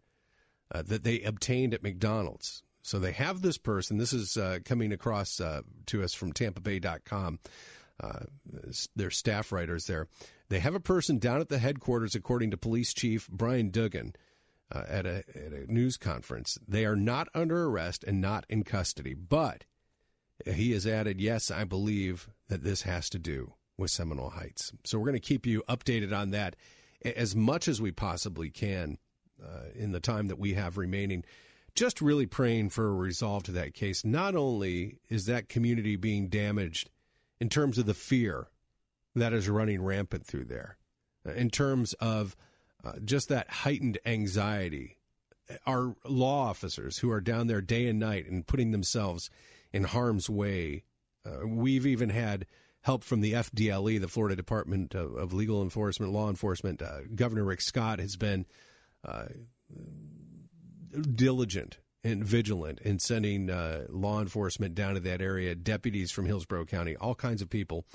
uh, that they obtained at McDonald's. So they have this person. This is uh, coming across to us from TampaBay.com. uh, their staff writers there. They have a person down at the headquarters, according to Police Chief Brian Dugan. uh, at, a, at a news conference. They are not under arrest and not in custody, but he has added, yes, I believe that this has to do with Seminole Heights. So we're going to keep you updated on that as much as we possibly can uh, in the time that we have remaining. Just really praying for a resolve to that case. Not only is that community being damaged in terms of the fear that is running rampant through there, in terms of uh, just that heightened anxiety. Our law officers who are down there day and night and putting themselves in harm's way. Uh, we've even had help from the FDLE, the Florida Department of, of Legal Enforcement, Law Enforcement. Uh, Governor Rick Scott has been uh, diligent and vigilant in sending uh, law enforcement down to that area, deputies from Hillsborough County, all kinds of people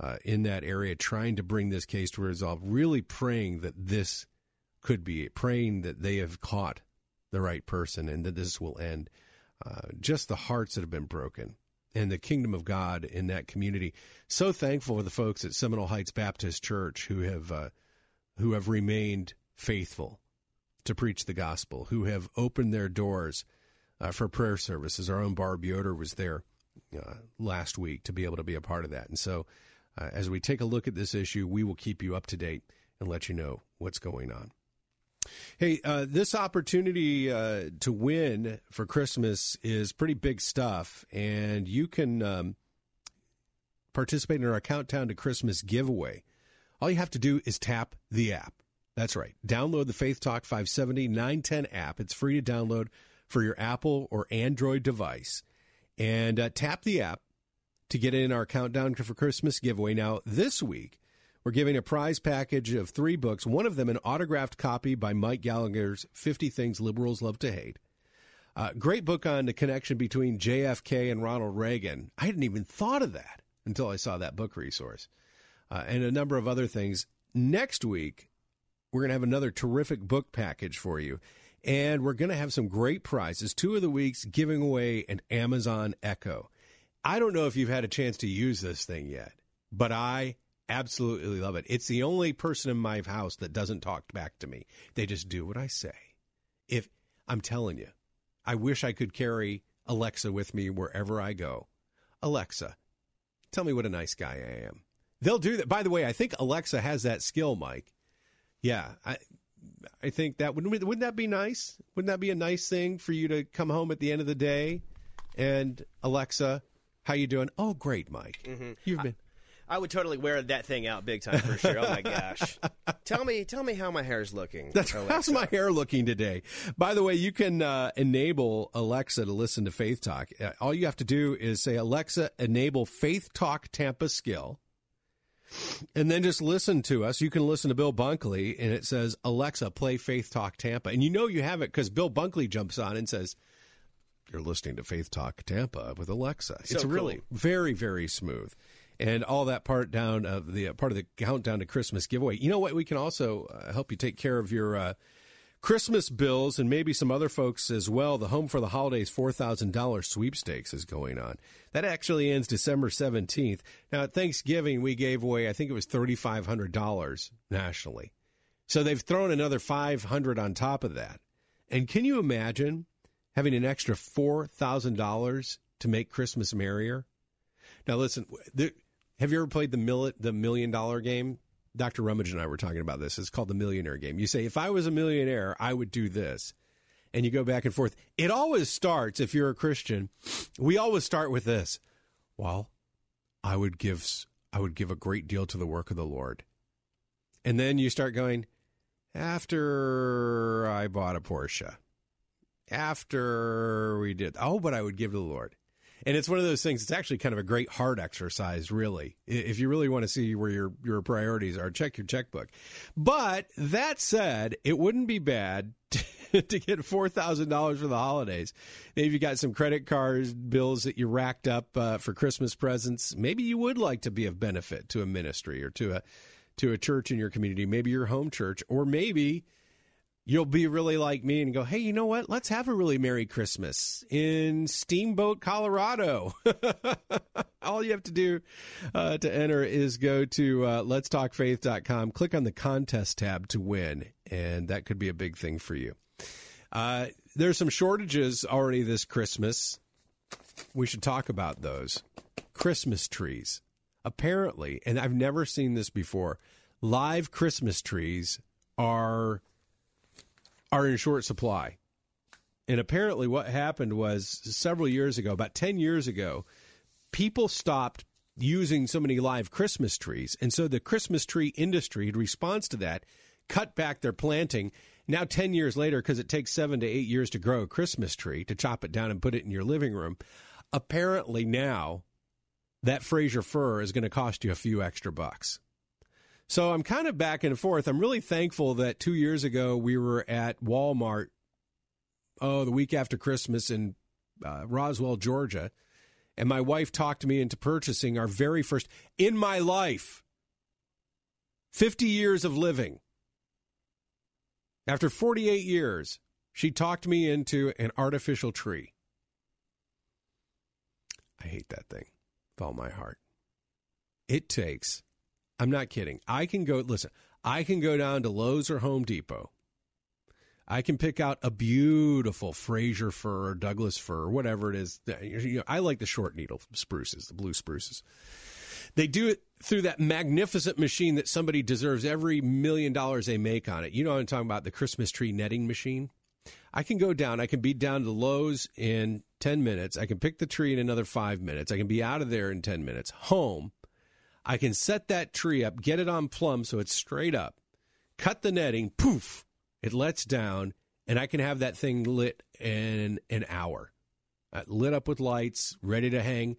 uh, in that area trying to bring this case to resolve, really praying that this could be, praying that they have caught the right person and that this will end. Uh, just the hearts that have been broken and the kingdom of God in that community. So thankful for the folks at Seminole Heights Baptist Church who have uh, who have remained faithful to preach the gospel, who have opened their doors uh, for prayer services. Our own Barb Yoder was there uh, last week to be able to be a part of that. And so, uh, as we take a look at this issue, we will keep you up to date and let you know what's going on. Hey, uh, this opportunity uh, to win for Christmas is pretty big stuff, and you can um, participate in our Countdown to Christmas giveaway. All you have to do is tap the app. That's right. Download the Faith Talk 570 910 app. It's free to download for your Apple or Android device. And uh, tap the app to get in our Countdown for Christmas giveaway. Now, this week, we're giving a prize package of three books, one of them an autographed copy by Mike Gallagher's 50 Things Liberals Love to Hate. Uh, great book on the connection between JFK and Ronald Reagan. I hadn't even thought of that until I saw that book resource. Uh, and a number of other things. Next week, we're going to have another terrific book package for you. And we're going to have some great prizes. Two of the weeks giving away an Amazon Echo. I don't know if you've had a chance to use this thing yet, but I absolutely love it. It's the only person in my house that doesn't talk back to me. They just do what I say. If I'm telling you, I wish I could carry Alexa with me wherever I go. Alexa, tell me what a nice guy I am. They'll do that. By the way, I think Alexa has that skill, Mike. Yeah, I I think that would wouldn't that be nice? Wouldn't that be a nice thing for you to come home at the end of the day and Alexa, how you doing? Oh, great, Mike. Mm-hmm. You've been I would totally wear that thing out big time for sure. Oh my gosh! tell me, tell me how my hair's looking. That's Alexa. how's my hair looking today. By the way, you can uh, enable Alexa to listen to Faith Talk. Uh, all you have to do is say, Alexa, enable Faith Talk Tampa skill. And then just listen to us. You can listen to Bill Bunkley, and it says, Alexa, play Faith Talk Tampa. And you know you have it because Bill Bunkley jumps on and says, You're listening to Faith Talk Tampa with Alexa. So it's cool. really very, very smooth. And all that part down of the uh, part of the countdown to Christmas giveaway. You know what? We can also uh, help you take care of your uh, Christmas bills and maybe some other folks as well. The Home for the Holidays $4,000 sweepstakes is going on. That actually ends December 17th. Now, at Thanksgiving, we gave away, I think it was $3,500 nationally. So they've thrown another 500 on top of that. And can you imagine having an extra $4,000 to make Christmas merrier? Now, listen, there, have you ever played the, mil- the million dollar game? Dr. Rummage and I were talking about this. It's called the millionaire game. You say, if I was a millionaire, I would do this. And you go back and forth. It always starts, if you're a Christian, we always start with this. Well, I would give I would give a great deal to the work of the Lord. And then you start going, after I bought a Porsche, after we did, oh, but I would give to the Lord. And it's one of those things. It's actually kind of a great heart exercise, really. If you really want to see where your your priorities are, check your checkbook. But that said, it wouldn't be bad to get four thousand dollars for the holidays. Maybe you got some credit card bills that you racked up uh, for Christmas presents. Maybe you would like to be of benefit to a ministry or to a to a church in your community. Maybe your home church, or maybe you'll be really like me and go, hey, you know what? Let's have a really Merry Christmas in Steamboat, Colorado. All you have to do uh, to enter is go to uh, letstalkfaith.com, click on the contest tab to win, and that could be a big thing for you. Uh, there's some shortages already this Christmas. We should talk about those. Christmas trees. Apparently, and I've never seen this before, live Christmas trees are are in short supply. And apparently what happened was several years ago, about 10 years ago, people stopped using so many live Christmas trees. And so the Christmas tree industry, in response to that, cut back their planting. Now, 10 years later, because it takes seven to eight years to grow a Christmas tree, to chop it down and put it in your living room, apparently now that Fraser fir is going to cost you a few extra bucks. So I'm kind of back and forth. I'm really thankful that two years ago we were at Walmart, oh, the week after Christmas in uh, Roswell, Georgia. And my wife talked me into purchasing our very first, in my life, 50 years of living. After 48 years, she talked me into an artificial tree. I hate that thing with all my heart. It takes I'm not kidding. I can go, listen, I can go down to Lowe's or Home Depot. I can pick out a beautiful Fraser fir or Douglas fir or whatever it is. I like the short needle spruces, the blue spruces. They do it through that magnificent machine that somebody deserves every million dollars they make on it. You know what I'm talking about, the Christmas tree netting machine? I can go down, I can be down to Lowe's in 10 minutes. I can pick the tree in another five minutes. I can be out of there in 10 minutes. Home I can set that tree up, get it on plumb so it's straight up, cut the netting, poof, it lets down, and I can have that thing lit in an hour. Uh, lit up with lights, ready to hang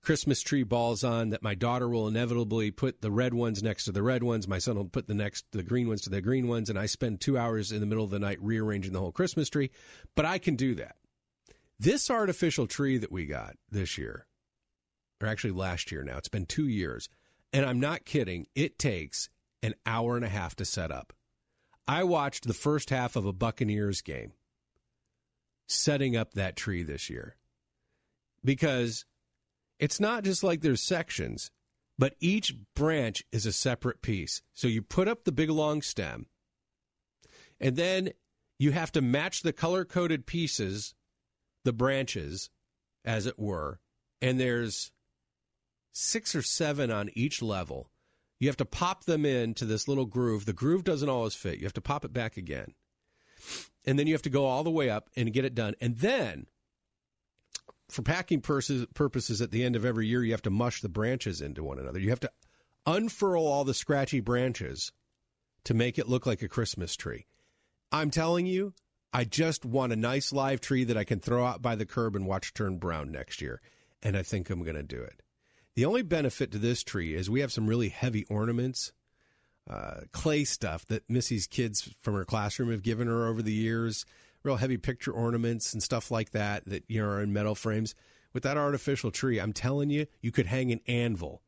Christmas tree balls on that my daughter will inevitably put the red ones next to the red ones. My son will put the next the green ones to the green ones, and I spend two hours in the middle of the night rearranging the whole Christmas tree. But I can do that. This artificial tree that we got this year, or actually last year now, it's been two years. And I'm not kidding, it takes an hour and a half to set up. I watched the first half of a Buccaneers game setting up that tree this year because it's not just like there's sections, but each branch is a separate piece. So you put up the big long stem, and then you have to match the color coded pieces, the branches, as it were. And there's six or seven on each level. You have to pop them into this little groove. The groove doesn't always fit. You have to pop it back again. And then you have to go all the way up and get it done. And then, for packing purposes, at the end of every year, you have to mush the branches into one another. You have to unfurl all the scratchy branches to make it look like a Christmas tree. I'm telling you, I just want a nice live tree that I can throw out by the curb and watch turn brown next year. And I think I'm going to do it. The only benefit to this tree is we have some really heavy ornaments, uh, clay stuff that Missy's kids from her classroom have given her over the years, real heavy picture ornaments and stuff like that that you know are in metal frames. With that artificial tree, I'm telling you, you could hang an anvil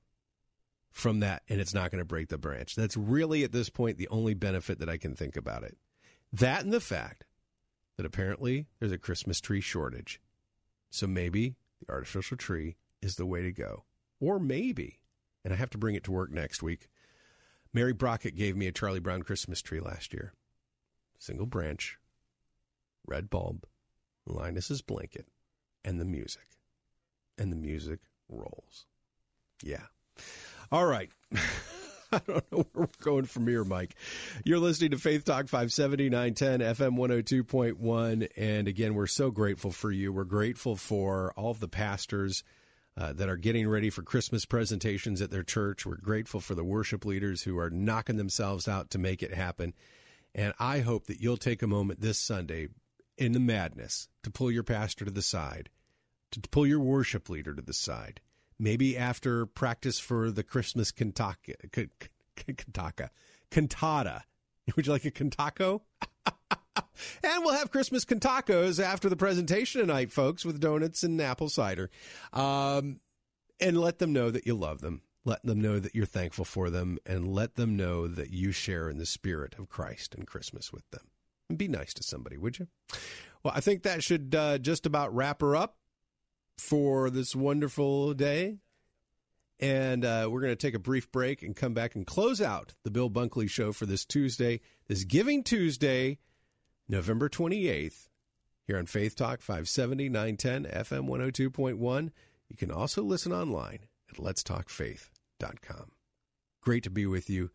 from that and it's not going to break the branch. That's really at this point the only benefit that I can think about it. That and the fact that apparently there's a Christmas tree shortage. So maybe the artificial tree is the way to go. Or maybe, and I have to bring it to work next week, Mary Brockett gave me a Charlie Brown Christmas tree last year. Single branch, red bulb, Linus's blanket, and the music. And the music rolls. Yeah. All right. I don't know where we're going from here, Mike. You're listening to Faith Talk 570, 910, FM 102.1. And again, we're so grateful for you. We're grateful for all of the pastors uh, that are getting ready for Christmas presentations at their church. We're grateful for the worship leaders who are knocking themselves out to make it happen. And I hope that you'll take a moment this Sunday in the madness to pull your pastor to the side, to pull your worship leader to the side. Maybe after practice for the Christmas cantata, cantata, cantata. Would you like a cantaco? And we'll have Christmas tacos after the presentation tonight, folks, with donuts and apple cider. Um, and let them know that you love them. Let them know that you're thankful for them, and let them know that you share in the spirit of Christ and Christmas with them. And be nice to somebody, would you? Well, I think that should uh, just about wrap her up for this wonderful day. And uh, we're going to take a brief break and come back and close out the Bill Bunkley Show for this Tuesday, this Giving Tuesday, November 28th, here on Faith Talk 570, 910, FM 102.1. You can also listen online at letstalkfaith.com. Great to be with you.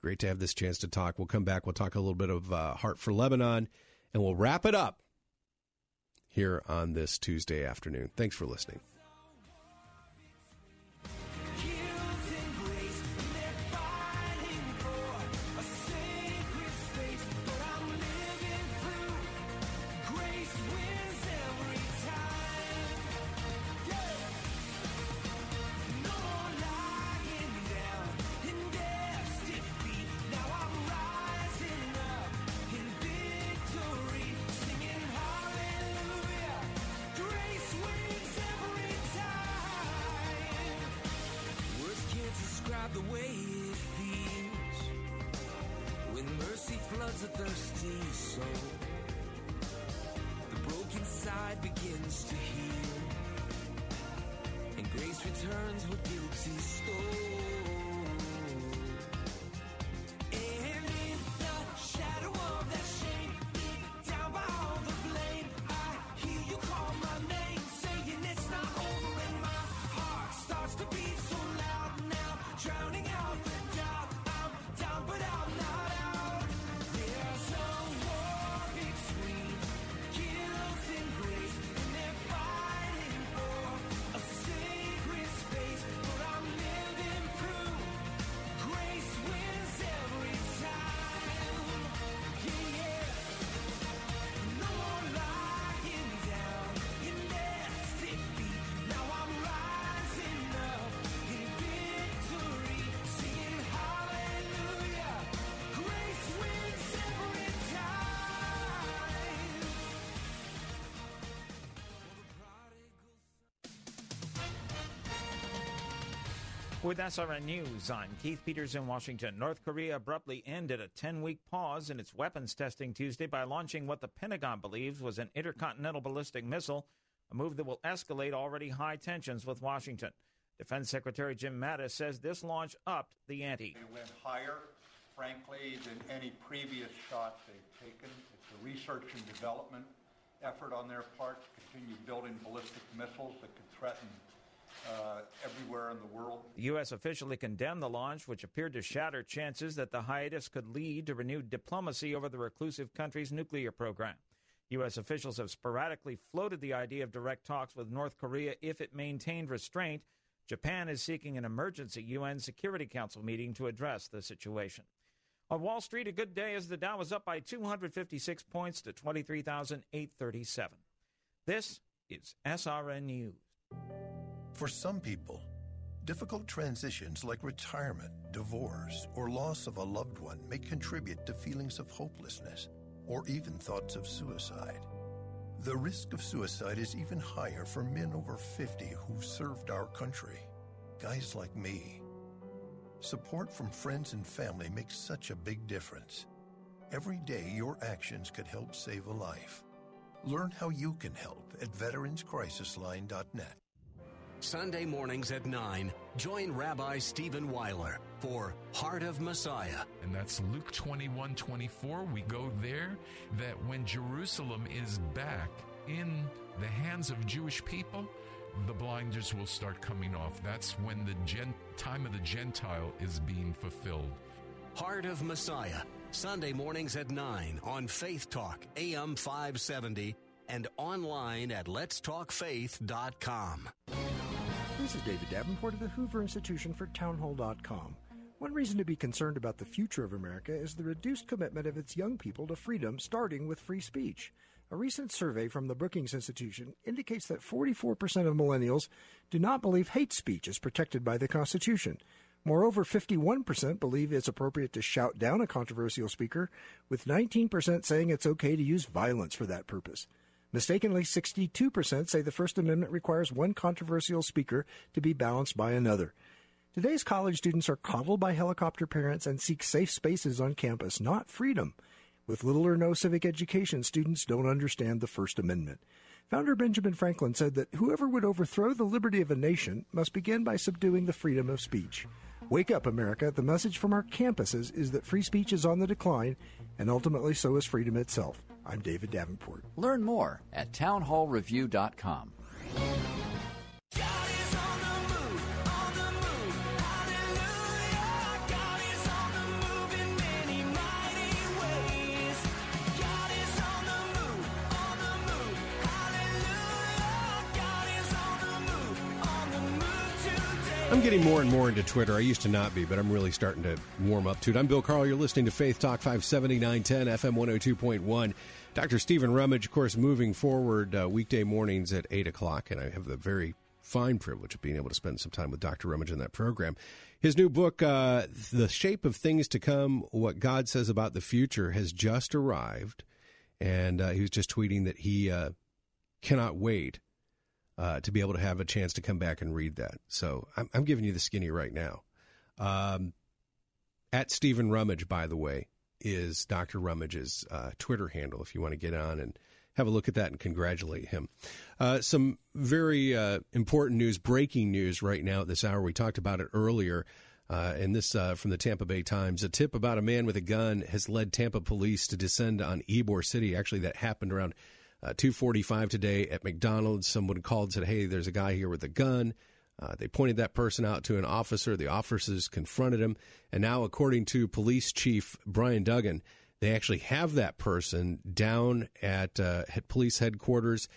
Great to have this chance to talk. We'll come back. We'll talk a little bit of uh, Heart for Lebanon, and we'll wrap it up here on this Tuesday afternoon. Thanks for listening. With SRN News, I'm Keith Peters in Washington. North Korea abruptly ended a 10 week pause in its weapons testing Tuesday by launching what the Pentagon believes was an intercontinental ballistic missile, a move that will escalate already high tensions with Washington. Defense Secretary Jim Mattis says this launch upped the ante. They went higher, frankly, than any previous shot they've taken. It's a research and development effort on their part to continue building ballistic missiles that could threaten uh, everywhere in the world. The U.S. officially condemned the launch, which appeared to shatter chances that the hiatus could lead to renewed diplomacy over the reclusive country's nuclear program. U.S. officials have sporadically floated the idea of direct talks with North Korea if it maintained restraint. Japan is seeking an emergency UN Security Council meeting to address the situation. On Wall Street, a good day as the Dow was up by 256 points to 23,837. This is SRN News. For some people, difficult transitions like retirement, divorce, or loss of a loved one may contribute to feelings of hopelessness or even thoughts of suicide. The risk of suicide is even higher for men over 50 who've served our country, guys like me. Support from friends and family makes such a big difference. Every day, your actions could help save a life. Learn how you can help at veteranscrisisline.net. Sunday mornings at 9, join Rabbi Stephen Weiler for Heart of Messiah. And that's Luke 21 24. We go there that when Jerusalem is back in the hands of Jewish people, the blinders will start coming off. That's when the gen- time of the Gentile is being fulfilled. Heart of Messiah, Sunday mornings at 9 on Faith Talk, AM 570, and online at letstalkfaith.com. This is David Davenport of the Hoover Institution for Townhall.com. One reason to be concerned about the future of America is the reduced commitment of its young people to freedom, starting with free speech. A recent survey from the Brookings Institution indicates that 44% of millennials do not believe hate speech is protected by the Constitution. Moreover, 51% believe it's appropriate to shout down a controversial speaker, with 19% saying it's okay to use violence for that purpose. Mistakenly, 62% say the First Amendment requires one controversial speaker to be balanced by another. Today's college students are coddled by helicopter parents and seek safe spaces on campus, not freedom. With little or no civic education, students don't understand the First Amendment. Founder Benjamin Franklin said that whoever would overthrow the liberty of a nation must begin by subduing the freedom of speech. Wake up, America. The message from our campuses is that free speech is on the decline, and ultimately so is freedom itself. I'm David Davenport. Learn more at townhallreview.com. I'm getting more and more into Twitter. I used to not be, but I'm really starting to warm up to it. I'm Bill Carl. You're listening to Faith Talk 570 910 FM 102.1. Dr. Stephen Rummage, of course, moving forward uh, weekday mornings at 8 o'clock, and I have the very fine privilege of being able to spend some time with Dr. Rummage in that program. His new book, uh, The Shape of Things to Come What God Says About the Future, has just arrived. And uh, he was just tweeting that he uh, cannot wait uh, to be able to have a chance to come back and read that. So I'm, I'm giving you the skinny right now. Um, at Stephen Rummage, by the way, is Dr. Rummage's uh, Twitter handle if you want to get on and have a look at that and congratulate him. Uh, some very uh, important news, breaking news right now at this hour. We talked about it earlier. Uh, and this uh, from the Tampa Bay Times. A tip about a man with a gun has led Tampa police to descend on Ybor City. Actually, that happened around uh, 2:45 today at McDonald's. Someone called and said, "Hey, there's a guy here with a gun." Uh, they pointed that person out to an officer. The officers confronted him, and now, according to Police Chief Brian Dugan, they actually have that person down at, uh, at police headquarters.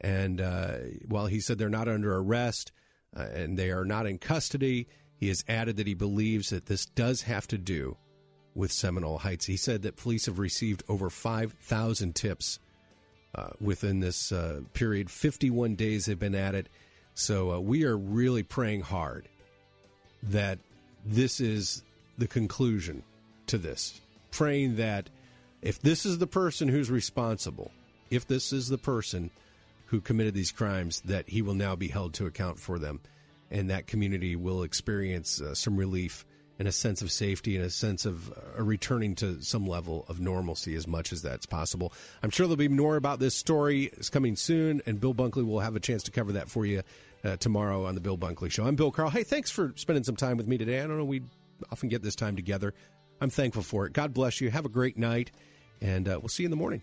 And uh, while he said they're not under arrest uh, and they are not in custody, he has added that he believes that this does have to do with Seminole Heights. He said that police have received over 5,000 tips uh, within this uh, period. 51 days they've been at it. So uh, we are really praying hard that this is the conclusion to this. Praying that if this is the person who's responsible, if this is the person who committed these crimes, that he will now be held to account for them. And that community will experience uh, some relief and a sense of safety and a sense of uh, returning to some level of normalcy as much as that's possible. I'm sure there'll be more about this story. It's coming soon, and Bill Bunkley will have a chance to cover that for you uh, tomorrow on the Bill Bunkley Show. I'm Bill Carl. Hey, thanks for spending some time with me today. I don't know we often get this time together. I'm thankful for it. God bless you. Have a great night, and uh, we'll see you in the morning.